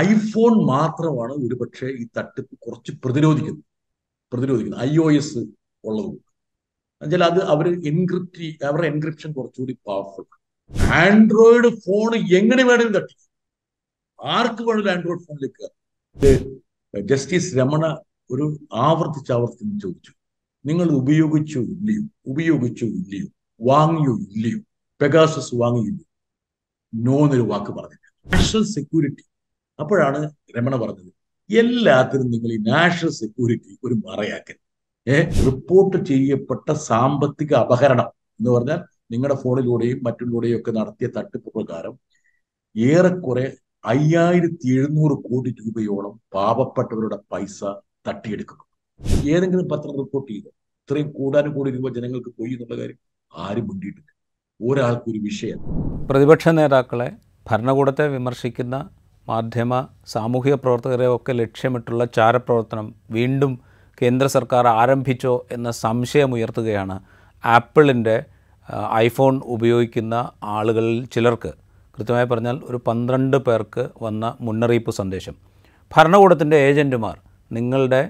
IPhone മാത്രമാണ് ഒരുപക്ഷെ ഈ തട്ടിപ്പ് കുറച്ച് പ്രതിരോധിക്കുന്നത്. പ്രതിരോധിക്കുന്നത്. ഐ ഒ എസ് ഉള്ളതുകൊണ്ട് എന്നുവെച്ചാൽ അത് അവർ എൻക്രിപ്റ്റ് അവരുടെ എൻക്രിപ്ഷൻ കുറച്ചുകൂടി പവർഫുൾ ആൻഡ്രോയിഡ് ഫോൺ എങ്ങനെ വേണമെങ്കിലും തട്ടി ആർക്ക് വേണമെങ്കിലും ആൻഡ്രോയിഡ് ഫോണിലേക്ക് ജസ്റ്റിസ് രമണ ഒരു ആവർത്തിച്ച് ആവർത്തിച്ച് ചോദിച്ചു. നിങ്ങൾ ഉപയോഗിച്ചോ ഇല്ലയോ? ഉപയോഗിച്ചോ ഇല്ലയോ? വാങ്ങിയോ ഇല്ലയോ? പെഗാസസ് വാങ്ങിയില്ലയോ നോ എന്നൊരു വാക്ക് പറഞ്ഞില്ല നാഷണൽ സെക്യൂരിറ്റി അപ്പോഴാണ് രമണ പറഞ്ഞത് എല്ലാത്തിനും നിങ്ങൾ ഈ നാഷണൽ സെക്യൂരിറ്റി ഒരു മറയാക്കൽ ഏഹ് റിപ്പോർട്ട് ചെയ്യപ്പെട്ട സാമ്പത്തിക അപഹരണം എന്ന് പറഞ്ഞാൽ നിങ്ങളുടെ ഫോണിലൂടെയും മറ്റുള്ളൂടെയും ഒക്കെ നടത്തിയ തട്ടിപ്പ് പ്രകാരം ഏറെക്കുറെ അയ്യായിരത്തി എഴുന്നൂറ് കോടി രൂപയോളം പാവപ്പെട്ടവരുടെ പൈസ തട്ടിയെടുക്കുന്നു ഏതെങ്കിലും പത്രം റിപ്പോർട്ട് ചെയ്ത്? ഇത്രയും കൂടാനും കൂടി രൂപ ജനങ്ങൾക്ക് പോയി എന്നുള്ള കാര്യം ആരും മുണ്ടിയിട്ടില്ല. ഒരാൾക്കൊരു വിഷയം. പ്രതിപക്ഷ നേതാക്കളെ ഭരണകൂടത്തെ വിമർശിക്കുന്ന മാധ്യമ സാമൂഹിക പ്രവർത്തകരെ ഒക്കെ ലക്ഷ്യമിട്ടുള്ള ചാരപ്രവർത്തനം വീണ്ടും കേന്ദ്ര സർക്കാർ ആരംഭിച്ചോ എന്ന സംശയമുയർത്തുകയാണ് ആപ്പിളിന്റെ ഐഫോൺ ഉപയോഗിക്കുന്ന ആളുകളിൽ ചിലർക്ക്. കൃത്യമായി പറഞ്ഞാൽ ഒരു പന്ത്രണ്ട് പേർക്ക് വന്ന മുന്നറിയിപ്പ് സന്ദേശം. ഭരണകൂടത്തിന്റെ ഏജന്റുമാർ നിങ്ങളുടെ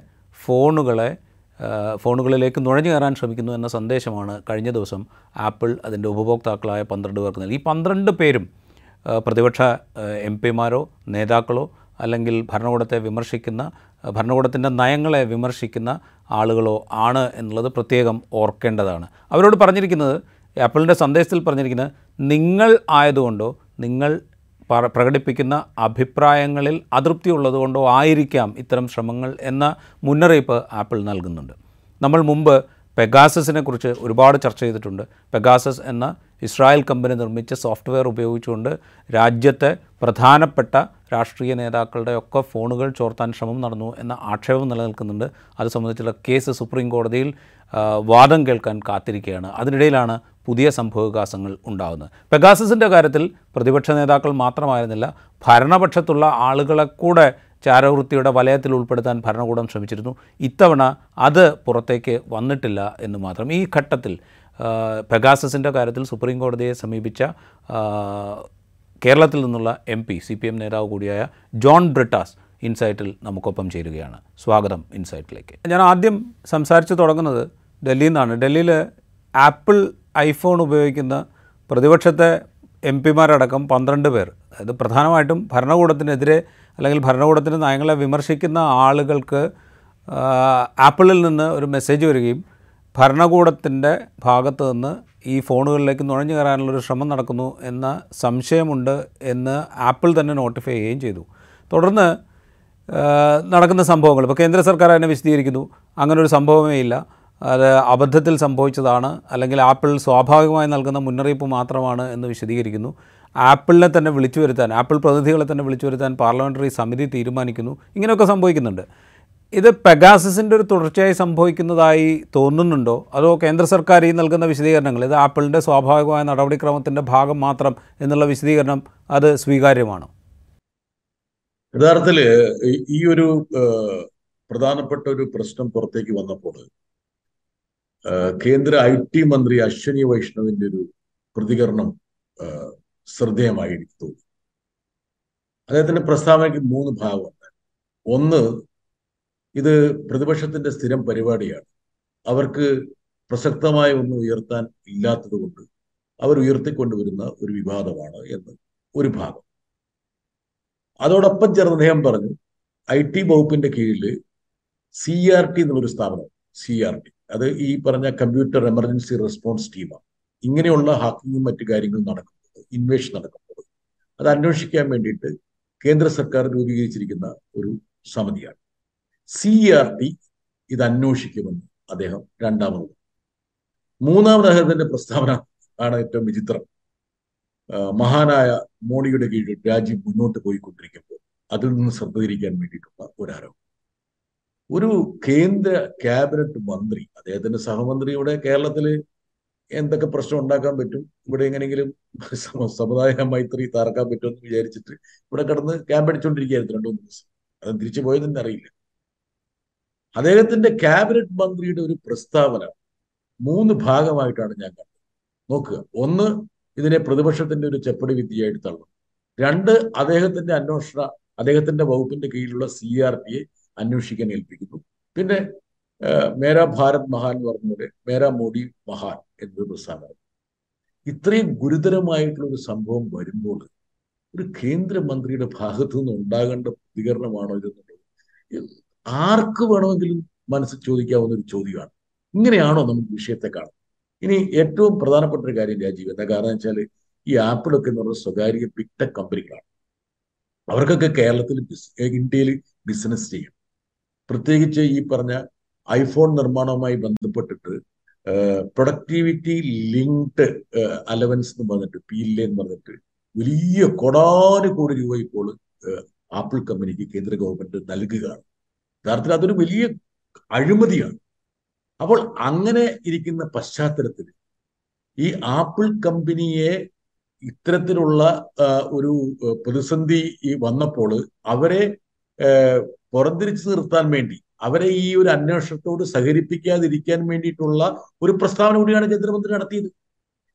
ഫോണുകളെ ഫോണുകളിലേക്ക് നുഴഞ്ഞു കയറാൻ ശ്രമിക്കുന്നു എന്ന സന്ദേശമാണ് കഴിഞ്ഞ ദിവസം ആപ്പിൾ അതിന്റെ ഉപഭോക്താക്കളായ പന്ത്രണ്ട് പേർക്ക് നൽകി. ഈ പന്ത്രണ്ട് പേരും പ്രതിപക്ഷ എം പിമാരോ നേതാക്കളോ അല്ലെങ്കിൽ ഭരണകൂടത്തെ വിമർശിക്കുന്ന ഭരണകൂടത്തിന്റെ നയങ്ങളെ വിമർശിക്കുന്ന ആളുകളോ ആണ് എന്നുള്ളത് പ്രത്യേകം ഓർക്കേണ്ടതാണ്. അവരോട് പറഞ്ഞിരിക്കുന്നത് ആപ്പിളിന്റെ സന്ദേശത്തിൽ പറഞ്ഞിരിക്കുന്നത് നിങ്ങൾ ആയതുകൊണ്ടോ നിങ്ങൾ പ്രകടിപ്പിക്കുന്ന അഭിപ്രായങ്ങളിൽ അതൃപ്തി ഉള്ളതുകൊണ്ടോ ആയിരിക്കാം ഇത്തരം ശ്രമങ്ങൾ എന്ന മുന്നറിയിപ്പ് ആപ്പിൾ നൽകുന്നുണ്ട്. നമ്മൾ മുമ്പ് പെഗാസസിനെ കുറിച്ച് ഒരുപാട് ചർച്ച ചെയ്തിട്ടുണ്ട്. പെഗാസസ് എന്ന ഇസ്രായേൽ കമ്പനി നിർമ്മിച്ച സോഫ്റ്റ്വെയർ ഉപയോഗിച്ചുകൊണ്ട് രാജ്യത്തെ പ്രധാനപ്പെട്ട രാഷ്ട്രീയ നേതാക്കളുടെ ഒക്കെ ഫോണുകൾ ചോർത്താൻ ശ്രമം നടന്നു എന്ന ആക്ഷേപം നിലനിൽക്കുന്നുണ്ട്. അത് സംബന്ധിച്ചുള്ള കേസ് സുപ്രീം കോടതിയിൽ വാദം കേൾക്കാൻ കാത്തിരിക്കുകയാണ്. അതിനിടയിലാണ് പുതിയ സംഭവവികാസങ്ങൾ ഉണ്ടാകുന്നത് പെഗാസസിന്റെ കാര്യത്തിൽ പ്രതിപക്ഷ നേതാക്കൾ മാത്രമായിരുന്നില്ല. ഭരണപക്ഷത്തുള്ള ആളുകളെ കൂടെ ചാരവൃത്തിയുടെ വലയത്തിൽ ഉൾപ്പെടുത്താൻ ഭരണകൂടം ശ്രമിച്ചിരുന്നു. ഇത്തവണ അത് പുറത്തേക്ക് വന്നിട്ടില്ല എന്ന് മാത്രം. ഈ ഘട്ടത്തിൽ പെഗാസസിന്റെ കാര്യത്തിൽ സുപ്രീം കോടതിയെ സമീപിച്ച കേരളത്തിൽ നിന്നുള്ള M P C P M നേതാവ് കൂടിയായ ജോൺ ബ്രിട്ടാസ് ഇൻസൈറ്റിൽ നമുക്കൊപ്പം ചേരുകയാണ്. സ്വാഗതം ഇൻസൈറ്റിലേക്ക്. ഞാൻ ആദ്യം സംസാരിച്ച് തുടങ്ങുന്നത് ഡൽഹിയിൽ നിന്നാണ്. ഡൽഹിയിൽ ആപ്പിൾ ഐഫോൺ ഉപയോഗിക്കുന്ന പ്രതിപക്ഷത്തെ എം പിമാരടക്കം പന്ത്രണ്ട് പേർ അതായത് പ്രധാനമായിട്ടും ഭരണകൂടത്തിനെതിരെ അല്ലെങ്കിൽ ഭരണകൂടത്തിന്റെ നയങ്ങളെ വിമർശിക്കുന്ന ആളുകൾക്ക് ആപ്പിളിൽ നിന്ന് ഒരു മെസ്സേജ് വരികയും ഭരണകൂടത്തിന്റെ ഭാഗത്ത് നിന്ന് ഈ ഫോണുകളിലേക്ക് നുഴഞ്ഞു കയറാനുള്ളൊരു ശ്രമം നടക്കുന്നു എന്ന സംശയമുണ്ട് എന്ന് ആപ്പിൾ തന്നെ നോട്ടിഫൈ ചെയ്യുകയും ചെയ്തു. തുടർന്ന് നടക്കുന്ന സംഭവങ്ങൾ. ഇപ്പോൾ കേന്ദ്ര സർക്കാർ അതിനെ വിശദീകരിക്കുന്നു. അങ്ങനെ ഒരു സംഭവമേ ഇല്ല. അത് അബദ്ധത്തിൽ സംഭവിച്ചതാണ്. അല്ലെങ്കിൽ ആപ്പിൾ സ്വാഭാവികമായി നൽകുന്ന മുന്നറിയിപ്പ് മാത്രമാണ് എന്ന് വിശദീകരിക്കുന്നു. ആപ്പിളിനെ തന്നെ വിളിച്ചു വരുത്താൻ ആപ്പിൾ പ്രതിനിധികളെ തന്നെ വിളിച്ചു വരുത്താൻ പാർലമെന്ററി സമിതി തീരുമാനിക്കുന്നു. ഇങ്ങനെയൊക്കെ സംഭവിക്കുന്നുണ്ട്. ഇത് പെഗാസസിന്റെ ഒരു തുടർച്ചയായി സംഭവിക്കുന്നതായി തോന്നുന്നുണ്ടോ? അതോ കേന്ദ്ര സർക്കാർ ഈ നൽകുന്ന വിശദീകരണങ്ങൾ ഇത് ആപ്പിളിന്റെ സ്വാഭാവികമായ നടപടിക്രമത്തിന്റെ ഭാഗം മാത്രം എന്നുള്ള വിശദീകരണം അത് സ്വീകാര്യമാണോ? യഥാർത്ഥത്തിൽ ഈ ഒരു പ്രധാനപ്പെട്ട ഒരു പ്രശ്നം പുറത്തേക്ക് വന്നപ്പോൾ കേന്ദ്ര ഐ ടി മന്ത്രി അശ്വനി വൈഷ്ണവിന്റെ ഒരു പ്രതികരണം ശ്രദ്ധേയമായി എനിക്ക് തോന്നി അദ്ദേഹത്തിന്റെ പ്രസ്താവനയ്ക്ക് മൂന്ന് ഭാഗമുണ്ട്. ഒന്ന് ഇത് പ്രതിപക്ഷത്തിന്റെ സ്ഥിരം പരിപാടിയാണ്. അവർക്ക് പ്രസക്തമായ ഒന്നും ഉയർത്താൻ ഇല്ലാത്തത് കൊണ്ട് അവർ ഉയർത്തിക്കൊണ്ടുവരുന്ന ഒരു വിവാദമാണ് എന്ന് ഒരു ഭാഗം. അതോടൊപ്പം ചേർന്ന് അദ്ദേഹം പറഞ്ഞു ഐ ടി വകുപ്പിന്റെ കീഴിൽ സി ആർ ടി എന്നുള്ളൊരു സ്ഥാപനം സി ആർ ടി. അത് ഈ പറഞ്ഞ കമ്പ്യൂട്ടർ എമർജൻസി റെസ്പോൺസ് ടീമാണ്. ഇങ്ങനെയുള്ള ഹാക്കിങ്ങും മറ്റു കാര്യങ്ങളും നടക്കുമ്പോൾ ഇൻവേഷൻ നടക്കുന്നത് അത് അന്വേഷിക്കാൻ വേണ്ടിയിട്ട് കേന്ദ്ര സർക്കാർ രൂപീകരിച്ചിരിക്കുന്ന ഒരു സമിതിയാണ്. സി ആർ ടി ഇത് അന്വേഷിക്കുമെന്ന് അദ്ദേഹം രണ്ടാമത്. മൂന്നാമത് അദ്ദേഹത്തിന്റെ പ്രസ്താവന ആണ് ഏറ്റവും വിചിത്രം. മഹാനായ മോഡിയുടെ കീഴിൽ രാജ്യം മുന്നോട്ട് പോയിക്കൊണ്ടിരിക്കുമ്പോൾ അതിൽ നിന്ന് ശ്രദ്ധ തിരിക്കാൻ വേണ്ടിയിട്ടുള്ള ഒരു ആരോപണം ഒരു കേന്ദ്ര ക്യാബിനറ്റ് മന്ത്രി അദ്ദേഹത്തിന്റെ സഹമന്ത്രിയുടെ കേരളത്തിൽ എന്തൊക്കെ പ്രശ്നം ഉണ്ടാക്കാൻ പറ്റും? ഇവിടെ എങ്ങനെയെങ്കിലും സമുദായ മൈത്രി തറക്കാൻ പറ്റുമെന്ന് വിചാരിച്ചിട്ട് ഇവിടെ കിടന്ന് ക്യാമ്പ് അടിച്ചുകൊണ്ടിരിക്കുകയായിരുന്നു രണ്ടു മൂന്ന് ദിവസം. അത് തിരിച്ചു പോയതെന്ന് അറിയില്ല. അദ്ദേഹത്തിന്റെ ക്യാബിനറ്റ് മന്ത്രിയുടെ ഒരു പ്രസ്താവന മൂന്ന് ഭാഗമായിട്ടാണ് ഞാൻ കണ്ടത്. നോക്കുക. ഒന്ന് ഇതിനെ പ്രതിപക്ഷത്തിന്റെ ഒരു ചെപ്പടി വിദ്യയായിട്ട് തള്ളും രണ്ട് അദ്ദേഹത്തിന്റെ അന്വേഷണ അദ്ദേഹത്തിന്റെ വകുപ്പിന്റെ കീഴിലുള്ള സി ആർ അന്വേഷിക്കാൻ ഏൽപ്പിക്കുന്നു. പിന്നെ മേരാ ഭാരത് മഹാൻ എന്ന് പറഞ്ഞ പോലെ മേരാ മോഡി മഹാൻ എന്നൊരു പ്രസ്ഥാനമായി ഇത്രയും ഗുരുതരമായിട്ടുള്ള ഒരു സംഭവം വരുമ്പോൾ ഒരു കേന്ദ്രമന്ത്രിയുടെ ഭാഗത്തു നിന്ന് ഉണ്ടാകേണ്ട പ്രതികരണമാണോ ഇതെന്നുള്ളത്? ആർക്ക് വേണമെങ്കിലും മനസ്സിൽ ചോദിക്കാവുന്ന ഒരു ചോദ്യമാണ്. ഇങ്ങനെയാണോ നമുക്ക് വിഷയത്തെ കാണുന്നത്? ഇനി ഏറ്റവും പ്രധാനപ്പെട്ട ഒരു കാര്യം രാജീവ് എന്താ കാരണം വെച്ചാൽ ഈ ആപ്പിളൊക്കെ എന്ന് പറഞ്ഞ സ്വകാര്യ ബിഗ് കമ്പനികളാണ്. അവർക്കൊക്കെ കേരളത്തിൽ ഇന്ത്യയിൽ ബിസിനസ് ചെയ്യും പ്രത്യേകിച്ച് ഈ പറഞ്ഞ ഐഫോൺ നിർമ്മാണവുമായി ബന്ധപ്പെട്ടിട്ട് പ്രൊഡക്ടിവിറ്റി ലിങ്ക്ഡ് അലവൻസ് എന്ന് പറഞ്ഞിട്ട് പി എൽ എന്ന് പറഞ്ഞിട്ട് വലിയ കൊടാനുകോടി രൂപ ഇപ്പോൾ ആപ്പിൾ കമ്പനിക്ക് കേന്ദ്ര ഗവൺമെന്റ് നൽകുകയാണ്. യഥാർത്ഥത്തിൽ അതൊരു വലിയ അഴിമതിയാണ്. അപ്പോൾ അങ്ങനെ ഇരിക്കുന്ന പശ്ചാത്തലത്തിൽ ഈ ആപ്പിൾ കമ്പനിയെ ഇത്തരത്തിലുള്ള ഒരു പ്രതിസന്ധി വന്നപ്പോൾ അവരെ പുറംതിരിച്ചു നിർത്താൻ വേണ്ടി അവരെ ഈ ഒരു അന്വേഷണത്തോട് സഹകരിപ്പിക്കാതിരിക്കാൻ വേണ്ടിയിട്ടുള്ള ഒരു പ്രസ്താവന കൂടിയാണ് കേന്ദ്രമന്ത്രി നടത്തിയത്.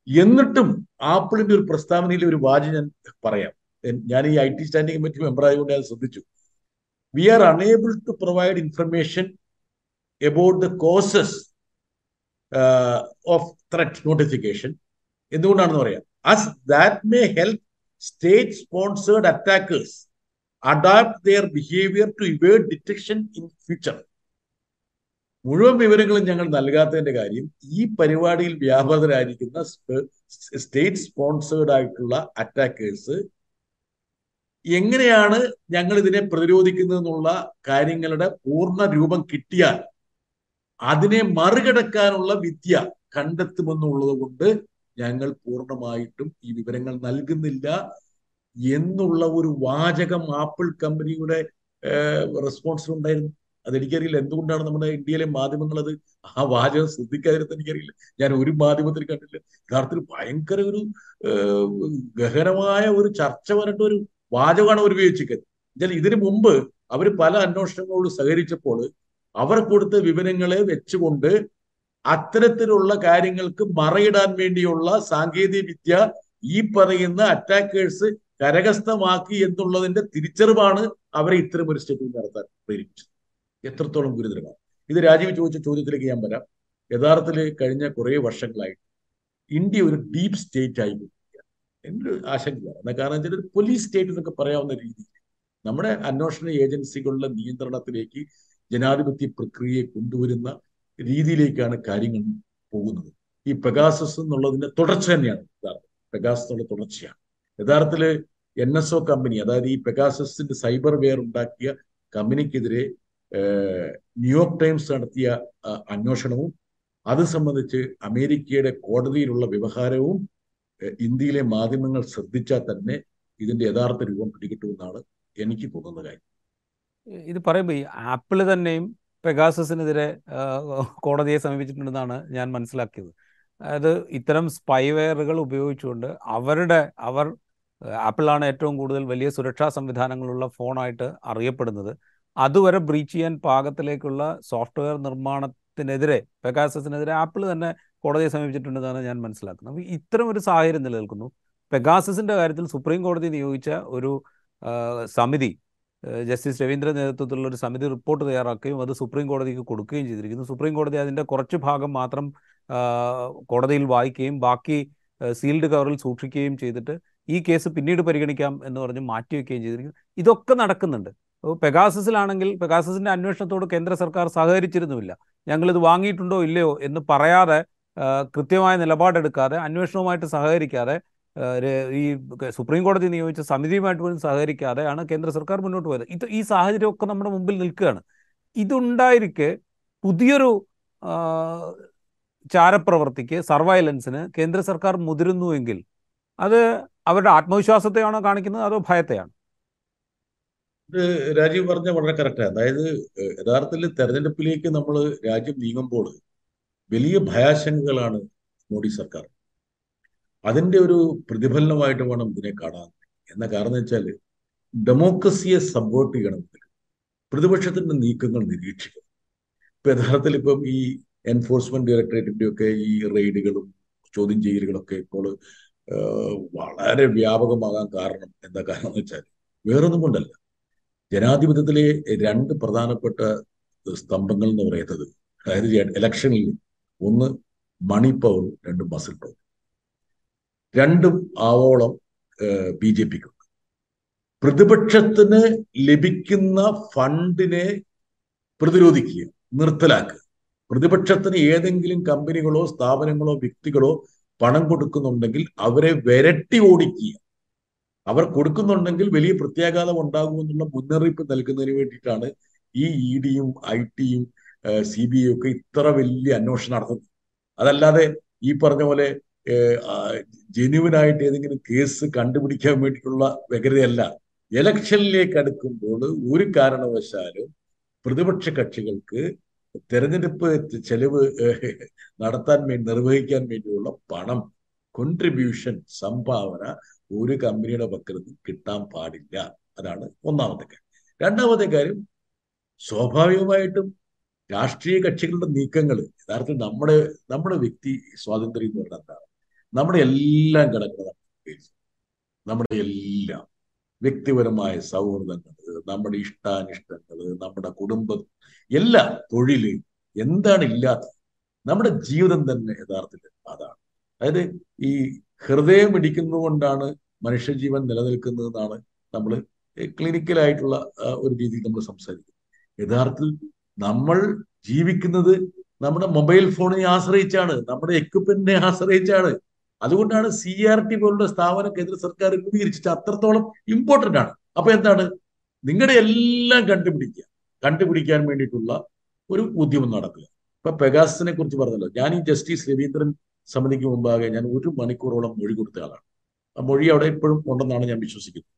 എന്നിട്ടും ആപ്പിളിന്റെ ഒരു പ്രസ്താവനയിൽ ഒരു വാചി ഞാൻ പറയാം. ഞാൻ ഈ I T standing committee member ആയതുകൊണ്ട് ഞാൻ ശ്രദ്ധിച്ചു. We are unable to provide information about the causes of threat notification എന്തുകൊണ്ടാണെന്ന് പറയാം. As that may help state sponsored attackers adapt their behaviour to evade detection in future മുഴുവൻ വിവരങ്ങളും ഞങ്ങൾ നൽകാത്തതിന്റെ കാര്യം ഈ പരിപാടിയിൽ വ്യാപൃതരായിരിക്കുന്ന സ്റ്റേറ്റ് സ്പോൺസേർഡ് ആയിട്ടുള്ള അറ്റാക്കേഴ്സ് എങ്ങനെയാണ് ഞങ്ങൾ ഇതിനെ പ്രതിരോധിക്കുന്നത് എന്നുള്ള കാര്യങ്ങളുടെ പൂർണ രൂപം കിട്ടിയാൽ അതിനെ മറികടക്കാനുള്ള വിദ്യ കണ്ടെത്തുമെന്നുള്ളത് കൊണ്ട് ഞങ്ങൾ പൂർണമായിട്ടും ഈ വിവരങ്ങൾ നൽകുന്നില്ല. എന്നുള്ള ഒരു വാചകം ആപ്പിൾ കമ്പനിയുടെ റെസ്പോൺസിൽ ഉണ്ടായിരുന്നു. അതെനിക്കറിയില്ല. എന്തുകൊണ്ടാണ് നമ്മുടെ ഇന്ത്യയിലെ മാധ്യമങ്ങൾ അത് ആ വാചകം ശ്രദ്ധിക്കാതിരുന്നത് എനിക്കറിയില്ല. ഞാൻ ഒരു മാധ്യമത്തിൽ കണ്ടില്ല. യഥാർത്ഥത്തിൽ ഭയങ്കര ഒരു ഗഹനമായ ഒരു ചർച്ച വരേണ്ട ഒരു വാചകമാണ് അവർ ഉപയോഗിച്ചിരിക്കുന്നത്. എന്നാൽ ഇതിനു മുമ്പ് അവർ പല അന്വേഷണങ്ങളോട് സഹകരിച്ചപ്പോൾ അവർ കൊടുത്ത വിവരങ്ങളെ വെച്ചുകൊണ്ട് അത്തരത്തിലുള്ള കാര്യങ്ങൾക്ക് മറയിടാൻ വേണ്ടിയുള്ള സാങ്കേതിക വിദ്യ ഈ പറയുന്ന അറ്റാക്കേഴ്സ് കരകസ്ഥമാക്കി എന്നുള്ളതിന്റെ തിരിച്ചറിവാണ് അവരെ ഇത്തരം ഒരു സ്റ്റേറ്റ്മെന്റ് നടത്താൻ പ്രേരിപ്പിച്ചത്. എത്രത്തോളം ഗുരുതരമാണ്. ഇത് രാജീവ് ചോദിച്ച ചോദ്യത്തിലേക്ക് ഞാൻ വരാം. യഥാർത്ഥത്തിൽ കഴിഞ്ഞ കുറേ വർഷങ്ങളായിട്ട് ഇന്ത്യ ഒരു ഡീപ് സ്റ്റേറ്റ് ആയി എന്റെ ഒരു ആശങ്കയാണ്. കാരണം വെച്ചാൽ ഒരു പോലീസ് സ്റ്റേറ്റ് എന്നൊക്കെ പറയാവുന്ന രീതിയിൽ നമ്മുടെ അന്വേഷണ ഏജൻസികളുടെ നിയന്ത്രണത്തിലേക്ക് ജനാധിപത്യ പ്രക്രിയയെ കൊണ്ടുവരുന്ന രീതിയിലേക്കാണ് കാര്യങ്ങൾ പോകുന്നത്. ഈ പെഗാസസ് എന്നുള്ളതിന്റെ തുടർച്ച തന്നെയാണ്. പെഗാസസ് എന്നുള്ള തുടർച്ചയാണ്. യഥാർത്ഥത്തിൽ എൻ എസ് ഒ കമ്പനി അതായത് ഈ പെഗാസസിന്റെ സൈബർ വെയർ ഉണ്ടാക്കിയ കമ്പനിക്കെതിരെ ന്യൂയോർക്ക് ടൈംസ് നടത്തിയ അന്വേഷണവും അത് സംബന്ധിച്ച് അമേരിക്കയുടെ കോടതിയിലുള്ള വ്യവഹാരവും ഇന്ത്യയിലെ മാധ്യമങ്ങൾ ശ്രദ്ധിച്ചാൽ തന്നെ ഇതിന്റെ യഥാർത്ഥ രൂപം പിടികിട്ടുമെന്നാണ് എനിക്ക് തോന്നുന്ന കാര്യം. ഇത് പറയുമ്പോൾ ഈ ആപ്പിൾ തന്നെയും പെഗാസസിനെതിരെ കോടതിയെ സമീപിച്ചിട്ടുണ്ടെന്നാണ് ഞാൻ മനസ്സിലാക്കിയത്. അതായത് ഇത്തരം സ്പൈവെയറുകൾ ഉപയോഗിച്ചുകൊണ്ട് അവരുടെ അവർ ആപ്പിളാണ് ഏറ്റവും കൂടുതൽ വലിയ സുരക്ഷാ സംവിധാനങ്ങളുള്ള ഫോണായിട്ട് അറിയപ്പെടുന്നത്. അതുവരെ ബ്രീച്ച് ചെയ്യാൻ പാകത്തിലേക്കുള്ള സോഫ്റ്റ്വെയർ നിർമ്മാണത്തിനെതിരെ പെഗാസസിനെതിരെ ആപ്പിൾ തന്നെ കോടതിയെ സമീപിച്ചിട്ടുണ്ടെന്നാണ് ഞാൻ മനസ്സിലാക്കുന്നത്. അപ്പോൾ ഇത്തരം ഒരു സാഹചര്യം നിലനിൽക്കുന്നു. പെഗാസസിന്റെ കാര്യത്തിൽ സുപ്രീം കോടതി നിയോഗിച്ച ഒരു സമിതി ജസ്റ്റിസ് രവീന്ദ്ര നേതൃത്വത്തിലുള്ള ഒരു സമിതി റിപ്പോർട്ട് തയ്യാറാക്കുകയും അത് സുപ്രീം കോടതിക്ക് കൊടുക്കുകയും ചെയ്തിരിക്കുന്നു. സുപ്രീം കോടതി അതിന്റെ കുറച്ച് ഭാഗം മാത്രം കോടതിയിൽ വായിക്കുകയും ബാക്കി സീൽഡ് കവറിൽ സൂക്ഷിക്കുകയും ചെയ്തിട്ട് ഈ കേസ് പിന്നീട് പരിഗണിക്കാം എന്ന് പറഞ്ഞ് മാറ്റിവെക്കുകയും ചെയ്തിരിക്കുന്നു. ഇതൊക്കെ നടക്കുന്നുണ്ട്. പെഗാസസിലാണെങ്കിൽ പെഗാസസിന്റെ അന്വേഷണത്തോട് കേന്ദ്ര സർക്കാർ സഹകരിച്ചിരുന്നുമില്ല. ഞങ്ങളിത് വാങ്ങിയിട്ടുണ്ടോ ഇല്ലയോ എന്ന് പറയാതെ കൃത്യമായ നിലപാടെടുക്കാതെ അന്വേഷണവുമായിട്ട് സഹകരിക്കാതെ ഈ സുപ്രീം കോടതി നിയോഗിച്ച സമിതിയുമായിട്ട് പോലും സഹകരിക്കാതെയാണ് കേന്ദ്ര സർക്കാർ മുന്നോട്ട് പോയത്. ഇത് ഈ സാഹചര്യമൊക്കെ നമ്മുടെ മുമ്പിൽ നിൽക്കുകയാണ്. ഇതുണ്ടായിരിക്കെ പുതിയൊരു ചാരപ്രവർത്തിക്ക് സർവൈലൻസിന് കേന്ദ്ര സർക്കാർ മുതിരുന്നുവെങ്കിൽ അത് അവരുടെ ആത്മവിശ്വാസത്തെയാണോ കാണിക്കുന്നത് അതോ ഭയത്തെയാണ്? രാജീവ് പറഞ്ഞ വളരെ കറക്റ്റാണ് അതായത് യഥാർത്ഥത്തിൽ തെരഞ്ഞെടുപ്പിലേക്ക് നമ്മൾ രാജ്യം നീങ്ങുമ്പോൾ വലിയ ഭയാശങ്കകളാണ് മോഡി സർക്കാർ. അതിന്റെ ഒരു പ്രതിഫലനമായിട്ട് വേണം ഇതിനെ കാണാൻ. എന്ന കാരണം വെച്ചാൽ ഡെമോക്രസിയെ സപ്പോർട്ട് ചെയ്യണമെങ്കിൽ പ്രതിപക്ഷത്തിന്റെ നീക്കങ്ങൾ നിരീക്ഷിക്കണം. ഇപ്പൊ യഥാർത്ഥത്തിൽ ഇപ്പം ഈ എൻഫോഴ്സ്മെന്റ് ഡയറക്ടറേറ്റിന്റെ ഒക്കെ ഈ റെയ്ഡുകളും ചോദ്യം ചെയ്യലുകളൊക്കെ ഇപ്പോൾ വളരെ വ്യാപകമാകാൻ കാരണം എന്താ കാരണം എന്ന് വെച്ചാൽ വേറൊന്നും കൊണ്ടല്ല. ജനാധിപത്യത്തിലെ രണ്ട് പ്രധാനപ്പെട്ട സ്തംഭങ്ങൾ എന്ന് പറയുന്നത് അതായത് ഇലക്ഷനിൽ ഒന്ന് മണി പവർ രണ്ട് മസിൽ പവർ രണ്ടും ആവോളം ബി ജെ പിക്കുണ്ട്. പ്രതിപക്ഷത്തിന് ലഭിക്കുന്ന ഫണ്ടിനെ പ്രതിരോധിക്കുക നിർത്തലാക്കുക. പ്രതിപക്ഷത്തിന് ഏതെങ്കിലും കമ്പനികളോ സ്ഥാപനങ്ങളോ വ്യക്തികളോ പണം കൊടുക്കുന്നുണ്ടെങ്കിൽ അവരെ വിരട്ടി ഓടിക്കുക. അവർ കൊടുക്കുന്നുണ്ടെങ്കിൽ വലിയ പ്രത്യാഘാതം ഉണ്ടാകുമെന്നുള്ള മുന്നറിയിപ്പ് നൽകുന്നതിന് വേണ്ടിയിട്ടാണ് ഈ ഇ ഡിയും ഐ ടിയും സി ബി ഐ ഒക്കെ ഇത്ര വലിയ അന്വേഷണം നടത്തുന്നത്. അതല്ലാതെ ഈ പറഞ്ഞ പോലെ ജെന്യുവനായിട്ട് ഏതെങ്കിലും കേസ് കണ്ടുപിടിക്കാൻ വേണ്ടിയിട്ടുള്ള വ്യഗ്രതയല്ല. ഇലക്ഷനിലേക്ക് അടുക്കുമ്പോൾ ഒരു കാരണവശാലും പ്രതിപക്ഷ കക്ഷികൾക്ക് തെരഞ്ഞെടുപ്പ് ചെലവ് നടത്താൻ വേണ്ടി നിർവഹിക്കാൻ വേണ്ടിയുള്ള പണം കോൺട്രിബ്യൂഷൻ സംഭാവന ഒരു കമ്പനിയുടെ പക്കരുന്ന് കിട്ടാൻ പാടില്ല. അതാണ് ഒന്നാമത്തെ കാര്യം. രണ്ടാമത്തെ കാര്യം സ്വാഭാവികമായിട്ടും രാഷ്ട്രീയ കക്ഷികളുടെ നീക്കങ്ങൾ യഥാർത്ഥത്തിൽ നമ്മുടെ നമ്മുടെ വ്യക്തി സ്വാതന്ത്ര്യം എന്ന് പറഞ്ഞാൽ എന്താണ്? നമ്മുടെ എല്ലാം കിടക്കുന്നത് നമ്മുടെ എല്ലാം. വ്യക്തിപരമായ സൗഹൃദങ്ങൾ നമ്മുടെ ഇഷ്ടാനിഷ്ടങ്ങൾ നമ്മുടെ കുടുംബം എല്ലാം തൊഴിൽ എന്താണ് ഇല്ലാത്തത് നമ്മുടെ ജീവിതം തന്നെ യഥാർത്ഥത്തിൽ അതാണ്. അതായത് ഈ ഹൃദയം ഇടിക്കുന്നതുകൊണ്ടാണ് മനുഷ്യജീവൻ നിലനിൽക്കുന്നതെന്നാണ് നമ്മൾ ക്ലിനിക്കലായിട്ടുള്ള ഒരു രീതിയിൽ നമ്മൾ സംസാരിക്കുന്നത്. യഥാർത്ഥത്തിൽ നമ്മൾ ജീവിക്കുന്നത് നമ്മുടെ മൊബൈൽ ഫോണിനെ ആശ്രയിച്ചാണ് നമ്മുടെ എക്യുപ്മെന്റിനെ ആശ്രയിച്ചാണ്. അതുകൊണ്ടാണ് സി ആർ ടി പോലുള്ള സ്ഥാപനം കേന്ദ്ര സർക്കാർ രൂപീകരിച്ചിട്ട് അത്രത്തോളം ഇമ്പോർട്ടന്റ് ആണ്. അപ്പൊ എന്താണ്? നിങ്ങളുടെ എല്ലാം കണ്ടുപിടിക്കുക. കണ്ടുപിടിക്കാൻ വേണ്ടിയിട്ടുള്ള ഒരു ഉദ്യമം നടക്കുക ഇപ്പൊ പെഗാസിനെ കുറിച്ച് പറഞ്ഞല്ലോ. ഞാൻ ഈ ജസ്റ്റിസ് രവീന്ദ്രൻ സമിതിക്ക് മുമ്പാകെ ഞാൻ ഒരു മണിക്കൂറോളം മൊഴി കൊടുത്ത ആളാണ്. ആ മൊഴി അവിടെ ഇപ്പോഴും ഉണ്ടെന്നാണ് ഞാൻ വിശ്വസിക്കുന്നത്.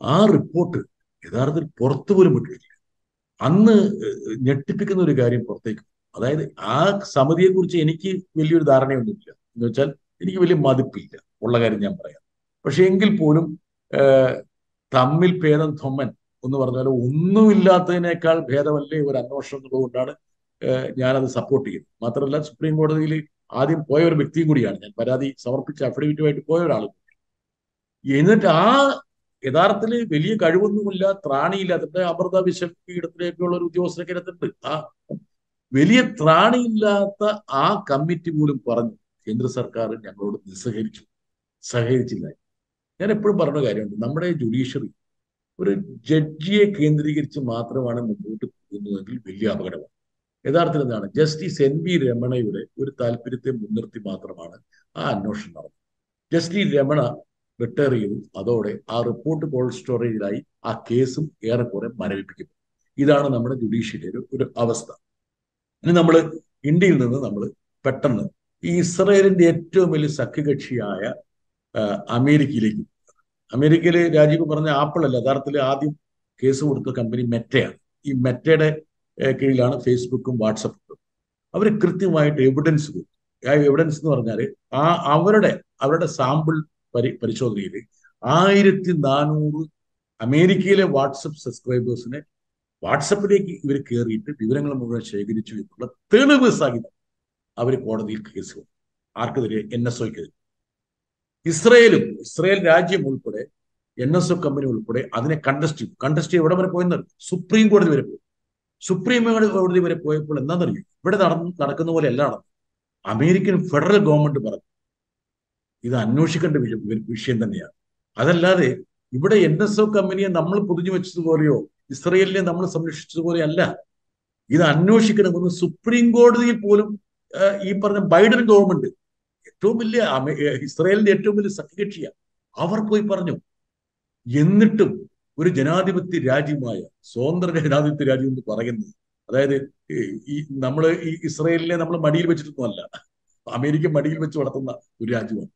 ആ റിപ്പോർട്ട് യഥാർത്ഥത്തിൽ പുറത്തു പോലും വിട്ടിട്ടില്ല. അന്ന് ഞെട്ടിപ്പിക്കുന്ന ഒരു കാര്യം പുറത്തേക്ക് അതായത് ആ സമിതിയെ കുറിച്ച് എനിക്ക് വലിയൊരു ധാരണയൊന്നുമില്ല. എന്ന് വെച്ചാൽ എനിക്ക് വലിയ മതിപ്പില്ല. ഉള്ള കാര്യം ഞാൻ പറയാം. പക്ഷെ എങ്കിൽ പോലും തമ്മിൽ ഭേദം തൊമ്മൻ എന്ന് പറഞ്ഞാൽ ഒന്നുമില്ലാത്തതിനേക്കാൾ ഭേദമല്ലേ ഒരു അന്വേഷണം എന്നുള്ളതുകൊണ്ടാണ് ഞാനത് സപ്പോർട്ട് ചെയ്യുന്നത്. മാത്രമല്ല സുപ്രീം കോടതിയിൽ ആദ്യം പോയ ഒരു വ്യക്തിയും കൂടിയാണ് ഞാൻ. പരാതി സമർപ്പിച്ച അഫിഡവിറ്റുമായിട്ട് പോയ ഒരാളും എന്നിട്ട് ആ യഥാർത്ഥത്തിൽ വലിയ കഴിവൊന്നുമില്ല ത്രാണിയില്ലാത്ത അമൃത വിശ്വപീഠത്തിലേക്കുള്ള ഒരു ഉദ്യോഗസ്ഥരൊക്കെ ഇതിനകത്തുണ്ട് ആ വലിയ ത്രാണിയില്ലാത്ത ആ കമ്മിറ്റി പോലും പറഞ്ഞു കേന്ദ്ര സർക്കാർ ഞങ്ങളോട് നിസ്സഹരിച്ചു. സഹകരിച്ചില്ല. ഞാൻ എപ്പോഴും പറഞ്ഞ കാര്യമുണ്ട്. നമ്മുടെ ജുഡീഷ്യറി ഒരു ജഡ്ജിയെ കേന്ദ്രീകരിച്ച് മാത്രമാണ് മുമ്പോട്ട് പോകുന്നതെങ്കിൽ വലിയ അപകടമാണ്. യഥാർത്ഥത്തിൽ എന്താണ്? ജസ്റ്റിസ് എൻ വി രമണയുടെ ഒരു താല്പര്യത്തെ മുൻനിർത്തി മാത്രമാണ് ആ അന്വേഷണം നടന്നത്. ജസ്റ്റിസ് രമണ റിട്ടയർ ചെയ്തു. അതോടെ ആ റിപ്പോർട്ട് കോൾഡ് സ്റ്റോറേജിലായി ആ കേസും ഏറെക്കുറെ മരവിപ്പിക്കും ഇതാണ് നമ്മുടെ ജുഡീഷ്യറിയുടെ ഒരു അവസ്ഥ. ഇനി നമ്മൾ ഇന്ത്യയിൽ നിന്ന് നമ്മൾ പെട്ടെന്ന് ഈ ഇസ്രയേലിന്റെ ഏറ്റവും വലിയ സഖ്യകക്ഷിയായ അമേരിക്കയിലേക്ക്. അമേരിക്കയിൽ രാജീവ് പറഞ്ഞ ആപ്പിൾ അല്ല യഥാർത്ഥത്തിൽ ആദ്യം കേസ് കൊടുത്ത കമ്പനി മെറ്റയാണ്. ഈ മെറ്റയുടെ കീഴിലാണ് ഫേസ്ബുക്കും വാട്സപ്പും അവർ കൃത്യമായിട്ട് എവിഡൻസ് ആ എവിഡൻസ് എന്ന് പറഞ്ഞാൽ ആ അവരുടെ അവരുടെ സാമ്പിൾ പരി പരിശോധനയിൽ ആയിരത്തി നാനൂറ് അമേരിക്കയിലെ വാട്സപ്പ് സബ്സ്ക്രൈബേഴ്സിനെ വാട്സപ്പിലേക്ക് ഇവർ കയറിയിട്ട് വിവരങ്ങൾ മുഴുവൻ ശേഖരിച്ചു എന്നുള്ള തെളിവ് സഹിതം അവർ കോടതിയിൽ കേസ് കൊടുത്തു ആർക്കെതിരെ? എൻ എസ് ഒക്കെതിരെ ഇസ്രയേലും ഇസ്രയേൽ രാജ്യം ഉൾപ്പെടെ എൻ എസ് ഒ കമ്പനി ഉൾപ്പെടെ അതിനെ കണ്ടസ്റ്റ് ചെയ്തു കണ്ടസ്റ്റ് എവിടെ വരെ പോയെന്ന് സുപ്രീം കോടതി വരെ പോയി. സുപ്രീം കോടതി വരെ പോയപ്പോൾ എന്താണെന്നറിയോ? ഇവിടെ നടന്ന് നടക്കുന്ന പോലെ അല്ല നടന്നു അമേരിക്കൻ ഫെഡറൽ ഗവൺമെന്റ് പറഞ്ഞു. ഇത് അന്വേഷിക്കേണ്ട വിഷയം തന്നെയാണ്. അതല്ലാതെ ഇവിടെ എൻ എസ് ഒ കമ്പനിയെ നമ്മൾ പൊതിഞ്ഞു വെച്ചതുപോലെയോ ഇസ്രയേലിനെ നമ്മൾ സംരക്ഷിച്ചതുപോലെയല്ല. ഇത് അന്വേഷിക്കണമെന്ന് സുപ്രീം കോടതിയിൽ പോലും ഈ പറഞ്ഞ ബൈഡൻ ഗവൺമെന്റ് ഏറ്റവും വലിയ ഇസ്രയേലിന്റെ ഏറ്റവും വലിയ സഖ്യകക്ഷിയാണ് അവർ പോയി പറഞ്ഞു എന്നിട്ടും ഒരു ജനാധിപത്യ രാജ്യമായ സ്വതന്ത്ര ജനാധിപത്യ രാജ്യം എന്ന് പറയുന്നത് അതായത് ഈ നമ്മൾ ഈ ഇസ്രയേലിനെ നമ്മൾ മടിയിൽ വെച്ചിട്ടൊന്നുമല്ല അമേരിക്ക മടിയിൽ വെച്ച് വളർത്തുന്ന ഒരു രാജ്യമാണ്.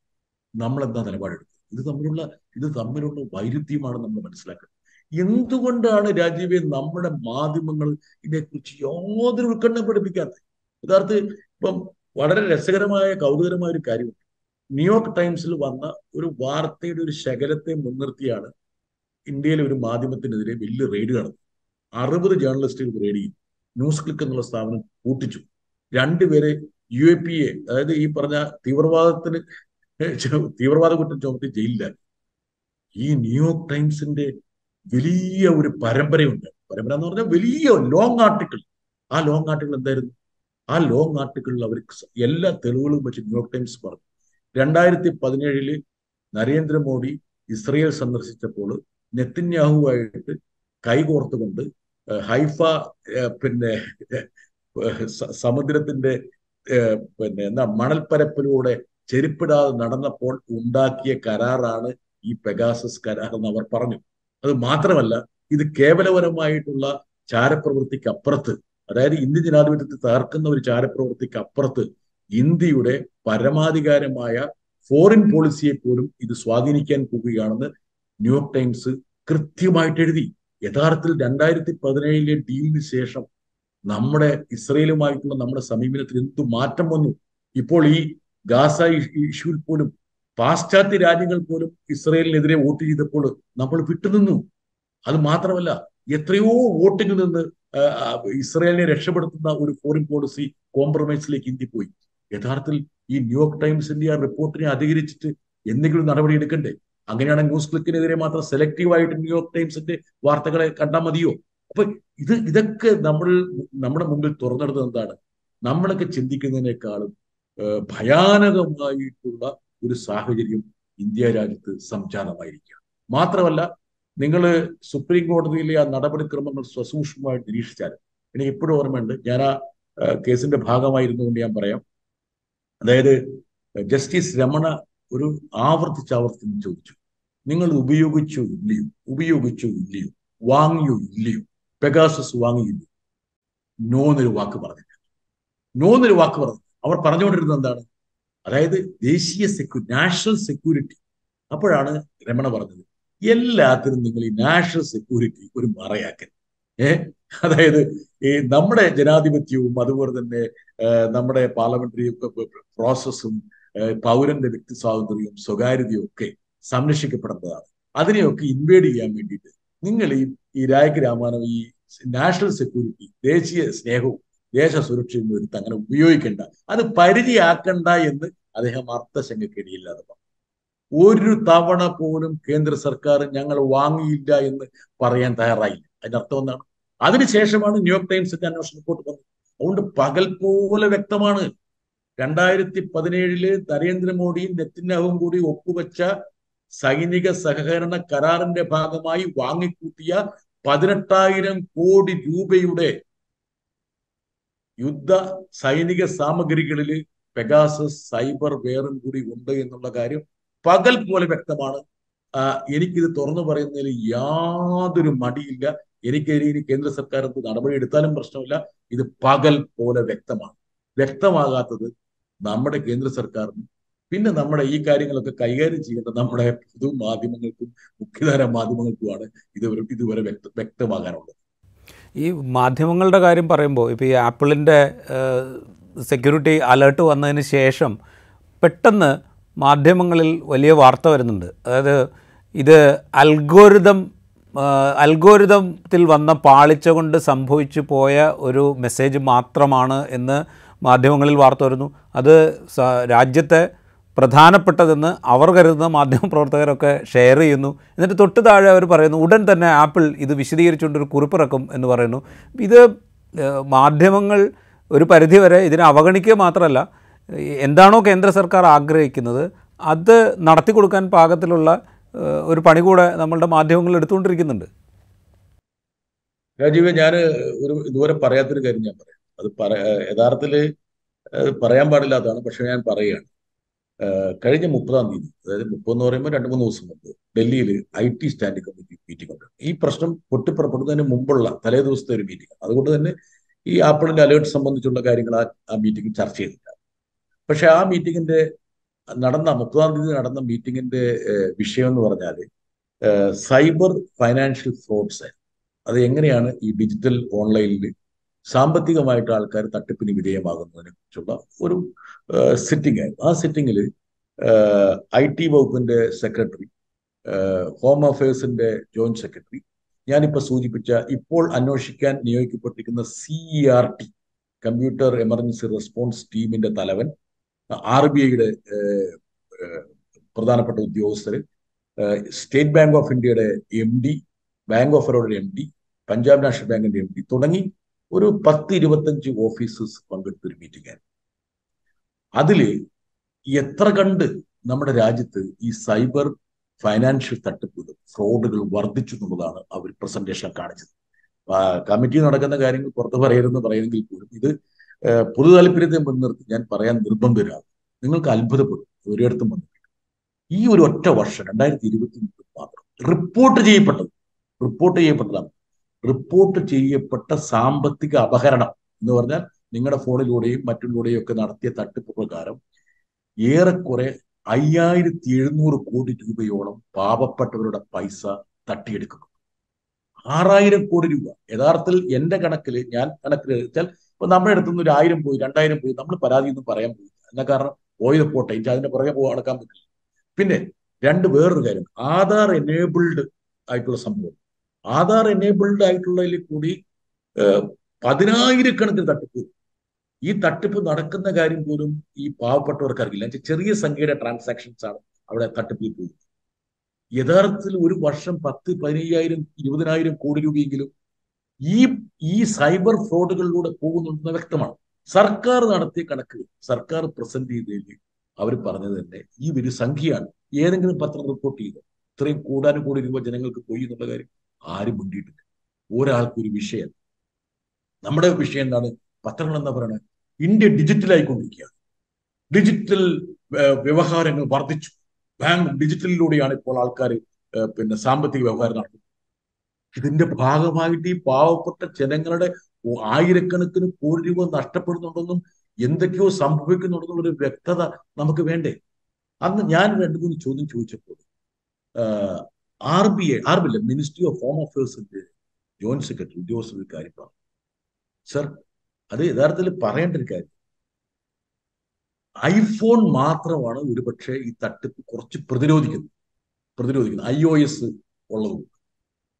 നമ്മൾ എന്താ നിലപാടെടുത്തത് ഇത് തമ്മിലുള്ള ഇത് തമ്മിലുള്ള വൈരുദ്ധ്യമാണ് നമ്മൾ മനസ്സിലാക്കുന്നത് എന്തുകൊണ്ടാണ് രാജീവെ നമ്മുടെ മാധ്യമങ്ങൾ ഇതിനെക്കുറിച്ച് യാതൊരു ഉത്കണ്ഠം പഠിപ്പിക്കാത്തത് യഥാർത്ഥത്തിൽ ഇപ്പം വളരെ രസകരമായ കൗതുകരമായ ഒരു കാര്യമുണ്ട് ന്യൂയോർക്ക് ടൈംസിൽ വന്ന ഒരു വാർത്തയുടെ ഒരു ശകലത്തെ മുൻനിർത്തിയാണ് ഇന്ത്യയിലെ ഒരു മാധ്യമത്തിനെതിരെ വലിയ റെയ്ഡ് നടന്നു അറുപത് ജേർണലിസ്റ്റുകൾ റെയ്ഡ് ചെയ്തു. ന്യൂസ് ക്ലിക്ക് എന്നുള്ള സ്ഥാപനം കൂട്ടിച്ചു രണ്ടുപേരെ യു എ പി എ അതായത് ഈ പറഞ്ഞ തീവ്രവാദത്തിന് തീവ്രവാദ കുറ്റം ചുമത്തി ജയിലിലാക്കി. ഈ ന്യൂയോർക്ക് ടൈംസിന്റെ വലിയ ഒരു പരമ്പരയുണ്ട്. പരമ്പര എന്ന് പറഞ്ഞാൽ വലിയ ലോങ് ആർട്ടിക്കിൾ ആ ലോങ് ആർട്ടിക്കിൾ എന്തായിരുന്നു? ആ ലോങ് ആർട്ടിക്കിളിൽ അവർ എല്ലാ തെളിവുകളും വെച്ച് ന്യൂയോർക്ക് ടൈംസ് പറഞ്ഞു. രണ്ടായിരത്തി പതിനേഴിൽ നരേന്ദ്രമോദി ഇസ്രയേൽ സന്ദർശിച്ചപ്പോൾ നെത്തിന്യാഹുവായിട്ട് കൈകോർത്തുകൊണ്ട് ഹൈഫ പിന്നെ സമുദ്രത്തിന്റെ പിന്നെ എന്താ മണൽപ്പരപ്പിലൂടെ ചെരുപ്പിടാതെ നടന്നപ്പോൾ ഉണ്ടാക്കിയ കരാറാണ് ഈ പെഗാസസ് കരാർ എന്ന് അവർ പറഞ്ഞു. അത് മാത്രമല്ല ഇത് കേവലപരമായിട്ടുള്ള ചാരപ്രവൃത്തിക്ക് അപ്പുറത്ത് അതായത് ഇന്ത്യ ജനാധിപത്യത്തെ തകർക്കുന്ന ഒരു ചാരപ്രവൃത്തിക്ക് അപ്പുറത്ത് ഇന്ത്യയുടെ പരമാധികാരമായ ഫോറിൻ പോളിസിയെ പോലും ഇത് സ്വാധീനിക്കാൻ പോവുകയാണെന്ന് ന്യൂയോർക്ക് ടൈംസ് കൃത്യമായിട്ട് എഴുതി. യഥാർത്ഥത്തിൽ രണ്ടായിരത്തി പതിനേഴിലെ ഡീലിന് ശേഷം നമ്മുടെ ഇസ്രയേലുമായിട്ടുള്ള നമ്മുടെ സമീപനത്തിൽ എന്തു മാറ്റം വന്നു? ഇപ്പോൾ ഈ ഗാസ ഇഷ്യൂവിൽ പോലും പാശ്ചാത്യ രാജ്യങ്ങൾ പോലും ഇസ്രയേലിനെതിരെ വോട്ട് ചെയ്തപ്പോൾ നമ്മൾ വിട്ടുനിന്നു. അത് മാത്രമല്ല എത്രയോ വോട്ടിങ്ങിൽ നിന്ന് ഇസ്രയേലിനെ രക്ഷപ്പെടുത്തുന്ന ഒരു ഫോറിൻ പോളിസി കോംപ്രമൈസിലേക്ക് ഇന്ത്യ പോയി. യഥാർത്ഥത്തിൽ ഈ ന്യൂയോർക്ക് ടൈംസിന്റെ ആ റിപ്പോർട്ടിനെ അധികരിച്ചിട്ട് എന്തെങ്കിലും നടപടി എടുക്കണ്ടേ? അങ്ങനെയാണ് ന്യൂസ് ക്ലിക്കിനെതിരെ മാത്രം സെലക്റ്റീവായിട്ട് ന്യൂയോർക്ക് ടൈംസിന്റെ വാർത്തകളെ കണ്ടാൽ മതിയോ? അപ്പൊ ഇത് ഇതൊക്കെ നമ്മൾ നമ്മുടെ മുമ്പിൽ തുറന്നെടുത്തത് എന്താണ്? നമ്മളൊക്കെ ചിന്തിക്കുന്നതിനേക്കാളും ഭയാനകമായിട്ടുള്ള ഒരു സാഹചര്യം ഇന്ത്യ രാജ്യത്ത് സംജാതമായിരിക്കുക മാത്രമല്ല നിങ്ങൾ സുപ്രീം കോടതിയിലെ ആ നടപടിക്രമങ്ങൾ സ്വസൂക്ഷ്മമായി നിരീക്ഷിച്ചാൽ എനിക്ക് ഇപ്പോഴും ഓർമ്മയുണ്ട്. ഞാൻ ആ കേസിന്റെ ഭാഗമായിരുന്നു കൊണ്ട് ഞാൻ പറയാം. അതായത് ജസ്റ്റിസ് രമണ ഒരു ആവർത്തിച്ച് ആവർത്തിച്ച് ചോദിച്ചു. നിങ്ങൾ ഉപയോഗിച്ചു ഇല്ലയോ? ഉപയോഗിച്ചു ഇല്ലയോ? വാങ്ങിയോ ഇല്ലയോ? പെഗാസസ് വാങ്ങിയില്ലയോ നോന്നൊരു വാക്ക് പറഞ്ഞില്ല നോന്നൊരു വാക്ക് പറഞ്ഞു. അവർ പറഞ്ഞുകൊണ്ടിരുന്നത് എന്താണ്? അതായത് ദേശീയ സെക്യൂരിറ്റി നാഷണൽ സെക്യൂരിറ്റി. അപ്പോഴാണ് രമണ പറഞ്ഞത്. എല്ലാത്തിനും നിങ്ങൾ ഈ നാഷണൽ സെക്യൂരിറ്റി ഒരു മറയാക്കൽ ഏ? അതായത് ഈ നമ്മുടെ ജനാധിപത്യവും അതുപോലെ തന്നെ നമ്മുടെ പാർലമെന്ററി പ്രോസസ്സും പൗരന്റെ വ്യക്തി സ്വാതന്ത്ര്യവും സ്വകാര്യതയും ഒക്കെ സംരക്ഷിക്കപ്പെടേണ്ടതാണ്. അതിനെയൊക്കെ ഇൻവേഡ് ചെയ്യാൻ വേണ്ടിയിട്ട് നിങ്ങൾ ഈ ഈ രായക്ക് രാമാനം ഈ നാഷണൽ സെക്യൂരിറ്റി ദേശീയ സ്നേഹവും ദേശ സുരക്ഷയും എടുത്ത് അങ്ങനെ ഉപയോഗിക്കേണ്ട. അത് പരിധിയാക്കണ്ട എന്ന് അദ്ദേഹം അർത്ഥശങ്കക്കിടയില്ലാതെ പറഞ്ഞു. ഒരു തവണ പോലും കേന്ദ്ര സർക്കാർ ഞങ്ങൾ വാങ്ങിയില്ല എന്ന് പറയാൻ തയ്യാറായില്ല. അതിന്റെ അർത്ഥം എന്താണ്? അതിനുശേഷമാണ് ന്യൂയോർക്ക് ടൈംസിന്റെ അന്വേഷണ റിപ്പോർട്ട് വന്നത്. അതുകൊണ്ട് പകൽ പോലെ വ്യക്തമാണ്. രണ്ടായിരത്തി പതിനേഴിൽ നരേന്ദ്രമോദിയും നെത്തിനാവും കൂടി ഒപ്പുവെച്ച സൈനിക സഹകരണ കരാറിന്റെ ഭാഗമായി വാങ്ങിക്കൂട്ടിയ പതിനെട്ടായിരം കോടി രൂപയുടെ യുദ്ധ സൈനിക സാമഗ്രികളിൽ പെഗാസസ് സൈബർ വെയറും കൂടി ഉണ്ട് എന്നുള്ള കാര്യം പകൽ പോലെ വ്യക്തമാണ്. എനിക്കിത് തുറന്നു പറയുന്നതിൽ യാതൊരു മടിയില്ല. എനിക്കെതിരെ ഇനി കേന്ദ്ര സർക്കാർ എന്ത് നടപടി എടുത്താലും പ്രശ്നമില്ല. ഇത് പകൽ പോലെ വ്യക്തമാണ്. വ്യക്തമാകാത്തത് നമ്മുടെ കേന്ദ്ര സർക്കാരിനും പിന്നെ നമ്മുടെ ഈ കാര്യങ്ങളൊക്കെ കൈകാര്യം ചെയ്യേണ്ട നമ്മുടെ പൊതു മാധ്യമങ്ങൾക്കും മുഖ്യധാര മാധ്യമങ്ങൾക്കുമാണ് ഇതുവരെ ഇതുവരെ വ്യക്ത വ്യക്തമാകാനുള്ളത് ഈ മാധ്യമങ്ങളുടെ കാര്യം പറയുമ്പോൾ ഇപ്പോൾ ഈ ആപ്പിളിന്റെ സെക്യൂരിറ്റി അലേർട്ട് വന്നതിന് ശേഷം പെട്ടെന്ന് മാധ്യമങ്ങളിൽ വലിയ വാർത്ത വരുന്നുണ്ട്. അതായത് ഇത് അൽഗോരിതം അൽഗോരിതത്തിൽ വന്ന പാളിച്ച കൊണ്ട് സംഭവിച്ചു പോയ ഒരു മെസ്സേജ് മാത്രമാണ് എന്ന് മാധ്യമങ്ങളിൽ വാർത്ത വരുന്നു. അത് രാജ്യത്തെ പ്രധാനപ്പെട്ടതെന്ന് അവർ കരുതുന്ന മാധ്യമപ്രവർത്തകരൊക്കെ ഷെയർ ചെയ്യുന്നു. എന്നിട്ട് തൊട്ട് താഴെ അവർ പറയുന്നു ഉടൻ തന്നെ ആപ്പിൾ ഇത് വിശദീകരിച്ചുകൊണ്ട് ഒരു കുറിപ്പിറക്കും എന്ന് പറയുന്നു. ഇത് മാധ്യമങ്ങൾ ഒരു പരിധിവരെ ഇതിനെ അവഗണിക്കുക മാത്രമല്ല എന്താണോ കേന്ദ്ര സർക്കാർ ആഗ്രഹിക്കുന്നത് അത് നടത്തി കൊടുക്കാൻ പാകത്തിലുള്ള ഒരു പണി കൂടെ നമ്മളുടെ മാധ്യമങ്ങൾ എടുത്തുകൊണ്ടിരിക്കുന്നുണ്ട്. രാജീവ് ഞാൻ ഒരു ഇതുവരെ പറയാത്തൊരു കാര്യം ഞാൻ പറയാം. അത് പറ യഥാർത്ഥത്തിൽ പറയാൻ പാടില്ലാത്തതാണ് പക്ഷെ ഞാൻ പറയുകയാണ്. കഴിഞ്ഞ മുപ്പതാം തീയതി അതായത് മുപ്പതെന്ന് പറയുമ്പോൾ രണ്ട് മൂന്ന് ദിവസം മുമ്പ് ഡൽഹിയിൽ I T standing committee meeting ഉണ്ട്. ഈ പ്രശ്നം പൊട്ടിപ്പുറപ്പെടുന്നതിന് മുമ്പുള്ള തലേ ദിവസത്തെ ഒരു മീറ്റിംഗ്. അതുകൊണ്ട് തന്നെ ഈ ആപ്പിളിന്റെ അലേർട്ട് സംബന്ധിച്ചുള്ള കാര്യങ്ങൾ ആ മീറ്റിംഗിൽ ചർച്ച ചെയ്തില്ല. പക്ഷെ ആ മീറ്റിങ്ങിന്റെ നടന്ന മുപ്പതാം തീയതി നടന്ന മീറ്റിങ്ങിന്റെ വിഷയം എന്ന് പറഞ്ഞാൽ സൈബർ ഫൈനാൻഷ്യൽ ഫ്രോഡ്സ് അത് എങ്ങനെയാണ് ഈ ഡിജിറ്റൽ ഓൺലൈനിൽ സാമ്പത്തികമായിട്ട് ആൾക്കാർ തട്ടിപ്പിന് വിധേയമാകുന്നതിനെ കുറിച്ചുള്ള ഒരു സിറ്റിംഗ് ആയിരുന്നു. ആ സിറ്റിങ്ങിൽ ഐ ടി വകുപ്പിന്റെ സെക്രട്ടറി ഹോം അഫയേഴ്സിന്റെ ജോയിന്റ് സെക്രട്ടറി ഞാനിപ്പോൾ സൂചിപ്പിച്ച ഇപ്പോൾ അന്വേഷിക്കാൻ നിയോഗിക്കപ്പെട്ടിരിക്കുന്ന C R T computer emergency response ടീമിന്റെ തലവൻ ആർ ബി ഐയുടെ പ്രധാനപ്പെട്ട ഉദ്യോഗസ്ഥർ സ്റ്റേറ്റ് ബാങ്ക് ഓഫ് ഇന്ത്യയുടെ എം ഡി ബാങ്ക് ഓഫ് ബറോഡയുടെ എം ഡി പഞ്ചാബ് നാഷണൽ ബാങ്കിന്റെ എം ഡി തുടങ്ങി ഒരു പത്ത് ഇരുപത്തഞ്ച് ഓഫീസേഴ്സ് പങ്കെടുത്ത ഒരു മീറ്റിംഗ് ആയിരുന്നു അതിൽ എത്ര കണ്ട് നമ്മുടെ രാജ്യത്ത് ഈ സൈബർ ഫൈനാൻഷ്യൽ തട്ടിപ്പുകൾ ഫ്രോഡുകൾ വർദ്ധിച്ചു എന്നുള്ളതാണ് അവർ പ്രസന്റേഷൻ കാണിച്ചത്. കമ്മിറ്റി നടക്കുന്ന കാര്യങ്ങൾ പുറത്ത് പറയരുതെന്ന് പറയുമെങ്കിൽ പോലും ഇത് പൊതു താല്പര്യത്തെ മുൻനിർത്തി ഞാൻ പറയാൻ നിർബന്ധരാണ് നിങ്ങൾക്ക് അത്ഭുതപ്പെടും. ഒരിടത്തും വന്നിട്ടില്ല. ഈ ഒരു ഒറ്റ വർഷം രണ്ടായിരത്തി ഇരുപത്തി മൂന്നിൽ മാത്രം റിപ്പോർട്ട് ചെയ്യപ്പെട്ടത് റിപ്പോർട്ട് ചെയ്യപ്പെട്ടതാണ്. റിപ്പോർട്ട് ചെയ്യപ്പെട്ട സാമ്പത്തിക അപഹരണം എന്ന് പറഞ്ഞാൽ നിങ്ങളുടെ ഫോണിലൂടെയും മറ്റുള്ളൂടെയും ഒക്കെ നടത്തിയ തട്ടിപ്പ് പ്രകാരം ഏറെക്കുറെ അയ്യായിരത്തി എഴുന്നൂറ് കോടി രൂപയോളം പാവപ്പെട്ടവരുടെ പൈസ തട്ടിയെടുക്കുന്നു ആറായിരം കോടി രൂപ. യഥാർത്ഥത്തിൽ എന്റെ കണക്കിൽ ഞാൻ കണക്കിൽ ഇപ്പൊ നമ്മുടെ അടുത്തുനിന്ന് ഒരു ആയിരം പോയി രണ്ടായിരം പോയി നമ്മൾ പരാതി ഒന്നും പറയാൻ പോയി എന്നാ കാരണം? പോയത് പോട്ടെ എനിക്ക് അതിന്റെ പുറകെ പോകാൻ നടക്കാൻ പറ്റില്ല. പിന്നെ രണ്ട് വേറൊരു കാര്യം ആധാർ എനേബിൾഡ് ആയിട്ടുള്ള സംഭവം. ആധാർ എനേബിൾഡ് ആയിട്ടുള്ളതിൽ കൂടി പതിനായിരക്കണക്കിന് തട്ടിപ്പ്. ഈ തട്ടിപ്പ് നടക്കുന്ന കാര്യം പോലും ഈ പാവപ്പെട്ടവർക്ക് അറിയില്ല ചെറിയ സംഖ്യയുടെ ട്രാൻസാക്ഷൻസ് ആണ് അവിടെ തട്ടിപ്പിൽ പോകുന്നത് യഥാർത്ഥത്തിൽ ഒരു വർഷം പത്ത് പതിനയ്യായിരം ഇരുപതിനായിരം കോടി രൂപയെങ്കിലും ഈ ഈ സൈബർ ഫ്രോഡുകളിലൂടെ പോകുന്നുണ്ടെന്ന് വ്യക്തമാണ്. സർക്കാർ നടത്തിയ കണക്ക് സർക്കാർ പ്രസന്റ് ചെയ്തതിൽ അവർ പറഞ്ഞത് തന്നെ ഈ ഒരു സംഖ്യയാണ് ഏതെങ്കിലും പത്രം റിപ്പോർട്ട് ചെയ്ത്? ഇത്രയും കൂടാനും കൂടി രൂപ ജനങ്ങൾക്ക് പോയി എന്നുള്ള കാര്യം ആരും മുണ്ടിയിട്ടില്ല. ഒരാൾക്കൊരു വിഷയം നമ്മുടെ വിഷയം എന്താണ്? പത്രങ്ങൾ എന്താ പറയുന്നത് ഇന്ത്യ ഡിജിറ്റലായിക്കൊണ്ടിരിക്കുകയാണ് ഡിജിറ്റൽ വ്യവഹാരങ്ങൾ വർദ്ധിച്ചു. ബാങ്ക് ഡിജിറ്റലിലൂടെയാണ് ഇപ്പോൾ ആൾക്കാർ പിന്നെ സാമ്പത്തിക വ്യവഹാരം നടത്തുന്നത്. ഇതിന്റെ ഭാഗമായിട്ട് ഈ പാവപ്പെട്ട ജനങ്ങളുടെ ആയിരക്കണക്കിന് കോടി രൂപ നഷ്ടപ്പെടുന്നുണ്ടെന്നും എന്തൊക്കെയോ സംഭവിക്കുന്നുണ്ടെന്നുള്ളൊരു വ്യക്തത നമുക്ക് വേണ്ടേ? അന്ന് ഞാൻ രണ്ടു മൂന്ന് ചോദ്യം ചോദിച്ചപ്പോൾ R B I R B ministry of home അഫയേഴ്സിന്റെ joint secretary ഉദ്യോഗസ്ഥർ കാര്യം പറഞ്ഞു. സർ അത് യഥാർത്ഥത്തിൽ പറയേണ്ട ഒരു കാര്യം. ഐഫോൺ മാത്രമാണ് ഒരുപക്ഷെ ഈ തട്ടിപ്പ് കുറച്ച് പ്രതിരോധിക്കുന്നത്. പ്രതിരോധിക്കുന്നത്. ഐ ഒ എസ് ഉള്ളതുകൊണ്ട്.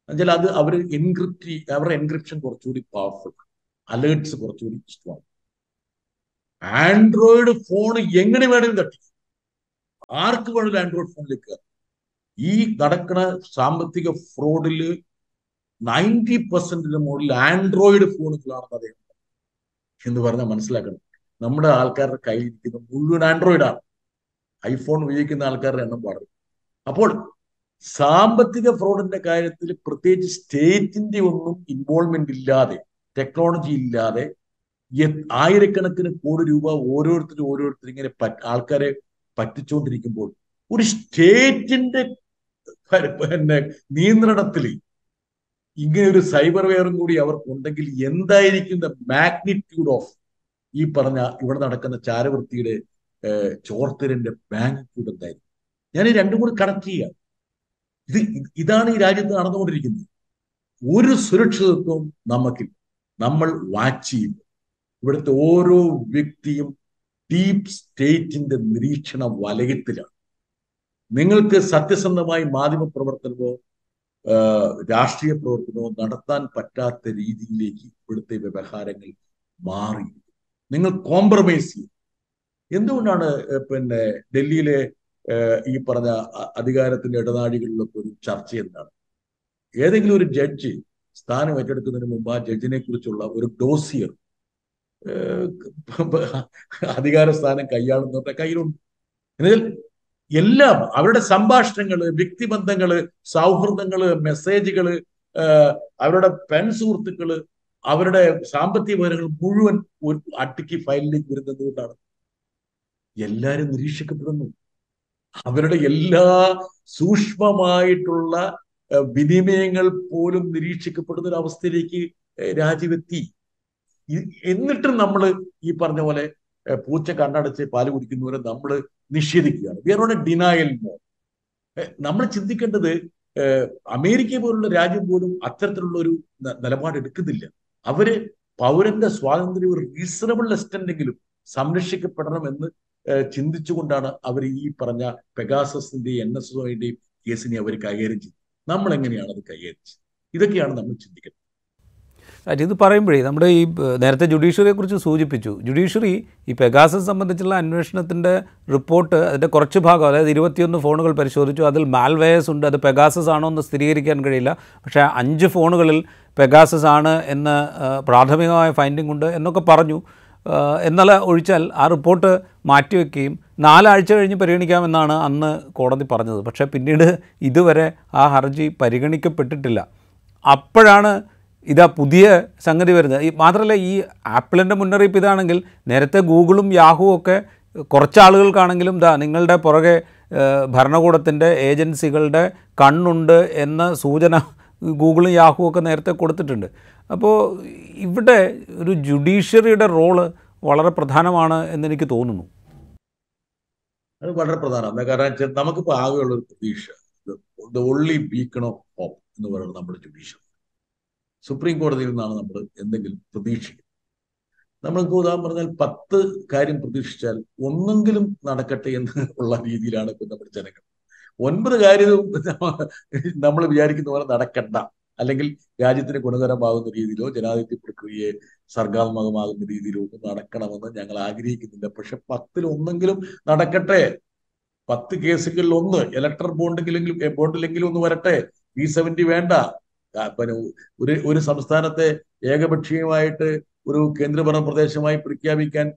എന്നുവെച്ചാൽ അത് അവർ എൻക്രിപ്റ്റ് അവരുടെ എൻക്രിപ്ഷൻ കുറച്ചുകൂടി പവർഫുൾ അലേർട്സ് കുറച്ചുകൂടി സ്ട്രോങ് ആൻഡ്രോയിഡ് ഫോൺ എങ്ങനെ വേണമെങ്കിലും തട്ടി. ആർക്ക് വേണമെങ്കിലും ആൻഡ്രോയിഡ് ഫോണിലേക്ക് ഈ നടക്കുന്ന സാമ്പത്തിക ഫ്രോഡിൽ നയന്റി പെർസെന്റിന് മുകളിൽ ആൻഡ്രോയിഡ് ഫോണുകളാണെന്ന് അദ്ദേഹം എന്ന് പറഞ്ഞാൽ മനസ്സിലാക്കണം. നമ്മുടെ ആൾക്കാരുടെ കയ്യിൽ ഇരിക്കുന്ന മുഴുവൻ ആൻഡ്രോയിഡാണ് ഐഫോൺ ഉപയോഗിക്കുന്ന ആൾക്കാരുടെ എണ്ണം വളരും. അപ്പോൾ സാമ്പത്തിക ഫ്രോഡിന്റെ കാര്യത്തിൽ പ്രത്യേകിച്ച് സ്റ്റേറ്റിന്റെ ഒന്നും ഇൻവോൾവ്മെന്റ് ഇല്ലാതെ ടെക്നോളജി ഇല്ലാതെ ആയിരക്കണക്കിന് കോടി രൂപ ഓരോരുത്തരും ഓരോരുത്തരും ഇങ്ങനെ ആൾക്കാരെ പറ്റിച്ചുകൊണ്ടിരിക്കുമ്പോൾ ഒരു സ്റ്റേറ്റിന്റെ പിന്നെ നിയന്ത്രണത്തിൽ ഇങ്ങനെ ഒരു സൈബർ വെയറും കൂടി അവർക്കുണ്ടെങ്കിൽ എന്തായിരിക്കും ദ മാഗ്നിറ്റ്യൂഡ് ഓഫ് ഈ പറഞ്ഞ ഇവിടെ നടക്കുന്ന ചാരവൃത്തിയുടെ ചോർത്തരന്റെ മാഗ്നിറ്റ്യൂഡ് എന്തായിരിക്കും? ഞാൻ രണ്ടും കൂടി കണക്ട് ചെയ്യാം. ഇത് ഇതാണ് ഈ രാജ്യത്ത് നടന്നുകൊണ്ടിരിക്കുന്നത്. ഒരു സുരക്ഷിതത്വവും നമുക്കില്ല. നമ്മൾ വാച്ച് ചെയ്യുമ്പോൾ ഇവിടുത്തെ ഓരോ വ്യക്തിയും ഡീപ് സ്റ്റേറ്റിന്റെ നിരീക്ഷണ വലയത്തിലാണ്. നിങ്ങൾക്ക് സത്യസന്ധമായി മാധ്യമ പ്രവർത്തനമോ രാഷ്ട്രീയ പ്രവർത്തനമോ നടത്താൻ പറ്റാത്ത രീതിയിലേക്ക് ഇവിടുത്തെ വ്യവഹാരങ്ങൾ മാറി നിങ്ങൾ കോംപ്രമൈസ് ചെയ്യും എന്തുകൊണ്ടാണ് പിന്നെ ഡൽഹിയിലെ ഈ പറഞ്ഞ അധികാരത്തിന്റെ ഇടനാഴികളിലൊക്കെ ഒരു ചർച്ച എന്താണ്? ഏതെങ്കിലും ഒരു ജഡ്ജ് സ്ഥാനം ഏറ്റെടുക്കുന്നതിന് മുമ്പ് ആ ജഡ്ജിനെ കുറിച്ചുള്ള ഒരു ഡോസിയർ അധികാര സ്ഥാനം കൈയാളുന്നവരുടെ കയ്യിലുണ്ട്. എന്നാൽ എല്ലാം അവരുടെ സംഭാഷണങ്ങൾ വ്യക്തിബന്ധങ്ങൾ സൗഹൃദങ്ങൾ മെസ്സേജുകൾ അവരുടെ പെൺ സുഹൃത്തുക്കൾ അവരുടെ സാമ്പത്തിക വിവരങ്ങൾ മുഴുവൻ ഒരു അട്ടിക്ക് ഫയലിലേക്ക് വരുന്നത് കൊണ്ടാണ് എല്ലാരും നിരീക്ഷിക്കപ്പെടുന്നു. അവരുടെ എല്ലാ സൂക്ഷ്മമായിട്ടുള്ള വിനിമയങ്ങൾ പോലും നിരീക്ഷിക്കപ്പെടുന്ന ഒരു അവസ്ഥയിലേക്ക് രാജ്യമെത്തി എന്നിട്ടും നമ്മൾ ഈ പറഞ്ഞ പോലെ പൂച്ച കണ്ണടച്ച് പാൽ കുടിക്കുന്നവരെ നമ്മൾ നിഷേധിക്കുകയാണ്. We are on a denial മോ നമ്മൾ ചിന്തിക്കേണ്ടത് അമേരിക്ക പോലുള്ള രാജ്യം പോലും അത്തരത്തിലുള്ള ഒരു നിലപാട് എടുക്കുന്നില്ല. അവർ പൗരന്റെ സ്വാതന്ത്ര്യം ഒരു റീസണബിൾ എക്സ്റ്റെന്റെങ്കിലും സംരക്ഷിക്കപ്പെടണം എന്ന് ചിന്തിച്ചുകൊണ്ടാണ് അവർ ഈ പറഞ്ഞ പെഗാസസിന്റെയും എൻ എസ് ഒയുടെയും കേസിനെ അവർ കൈകാര്യം ചെയ്തത്. നമ്മൾ എങ്ങനെയാണ് അത് കൈകാര്യം ചെയ്തത്? ഇതൊക്കെയാണ് നമ്മൾ ചിന്തിക്കുന്നത്. ഇത് പറയുമ്പോഴേ നമ്മുടെ ഈ നേരത്തെ ജുഡീഷ്യറിയെ കുറിച്ച് സൂചിപ്പിച്ചു. ജുഡീഷ്യറി ഈ പെഗാസസ് സംബന്ധിച്ചുള്ള അന്വേഷണത്തിന്റെ റിപ്പോർട്ട് അതിന്റെ കുറച്ച് ഭാഗം അതായത് ഇരുപത്തിയൊന്ന് ഫോണുകൾ പരിശോധിച്ചു. അതിൽ മാൽവേയസ് ഉണ്ട്. അത് പെഗാസസ് ആണോ എന്ന് സ്ഥിരീകരിക്കാൻ കഴിയില്ല. പക്ഷേ അഞ്ച് ഫോണുകളിൽ പെഗാസസ് ആണ് എന്ന് പ്രാഥമികമായ ഫൈൻഡിംഗ് ഉണ്ട് എന്നൊക്കെ പറഞ്ഞു. എന്നാൽ ഒഴിച്ചാൽ ആ റിപ്പോർട്ട് മാറ്റിവെക്കുകയും നാലാഴ്ച കഴിഞ്ഞ് പരിഗണിക്കാമെന്നാണ് അന്ന് കോടതി പറഞ്ഞത്. പക്ഷേ പിന്നീട് ഇതുവരെ ആ ഹർജി പരിഗണിക്കപ്പെട്ടിട്ടില്ല. അപ്പോഴാണ് ഇതാ പുതിയ സംഗതി വരുന്നത്. ഈ മാത്രമല്ല ഈ ആപ്പിളിന്റെ മുന്നറിയിപ്പ് ഇതാണെങ്കിൽ നേരത്തെ ഗൂഗിളും യാഹുവും ഒക്കെ കുറച്ച് ഇതാ നിങ്ങളുടെ പുറകെ ഭരണകൂടത്തിന്റെ ഏജൻസികളുടെ കണ്ണുണ്ട് എന്ന സൂചന ഗൂഗിളും യാഹുവും ഒക്കെ നേരത്തെ കൊടുത്തിട്ടുണ്ട്. അപ്പോൾ ഇവിടെ ഒരു ജുഡീഷ്യറിയുടെ റോൾ വളരെ പ്രധാനമാണ് എന്നെനിക്ക് തോന്നുന്നു. അത് വളരെ പ്രധാനമാണ് കാരണം വെച്ചാൽ നമുക്കിപ്പോൾ ആകെയുള്ള ഒരു പ്രതീക്ഷ the only beacon of hope എന്ന് പറയുന്നത് നമ്മുടെ ജുഡീഷ്യൽ സുപ്രീം കോടതിയിൽ നിന്നാണ് നമ്മൾ എന്തെങ്കിലും പ്രതീക്ഷിക്കുന്നത്. നമ്മൾക്ക് ഉദാഹരണം പറഞ്ഞാൽ പത്ത് കാര്യം പ്രതീക്ഷിച്ചാൽ ഒന്നെങ്കിലും നടക്കട്ടെ എന്ന് ഉള്ള രീതിയിലാണ് ഇപ്പൊ നമ്മുടെ ജനങ്ങൾ. ഒൻപത് കാര്യവും നമ്മൾ വിചാരിക്കുന്ന പോലെ നടക്കണ്ട. അല്ലെങ്കിൽ രാജ്യത്തിന് ഗുണകരമാകുന്ന രീതിയിലോ ജനാധിപത്യ പ്രക്രിയയെ സർഗാത്മകമാകുന്ന രീതിയിലോ ഒന്നും നടക്കണമെന്ന് ഞങ്ങൾ ആഗ്രഹിക്കുന്നില്ല പക്ഷെ പത്തിൽ ഒന്നെങ്കിലും നടക്കട്ടെ. പത്ത് കേസുകളിൽ ഒന്ന് ഇലക്ട്രൽ ബോണ്ടിലെങ്കിലും ബോണ്ടിലെങ്കിലും ഒന്ന് വരട്ടെ. വി സെവന്റി വേണ്ട. പിന്നെ ഒരു ഒരു സംസ്ഥാനത്തെ ഏകപക്ഷീയമായിട്ട് ഒരു കേന്ദ്രഭരണ പ്രദേശമായി പ്രഖ്യാപിക്കാൻ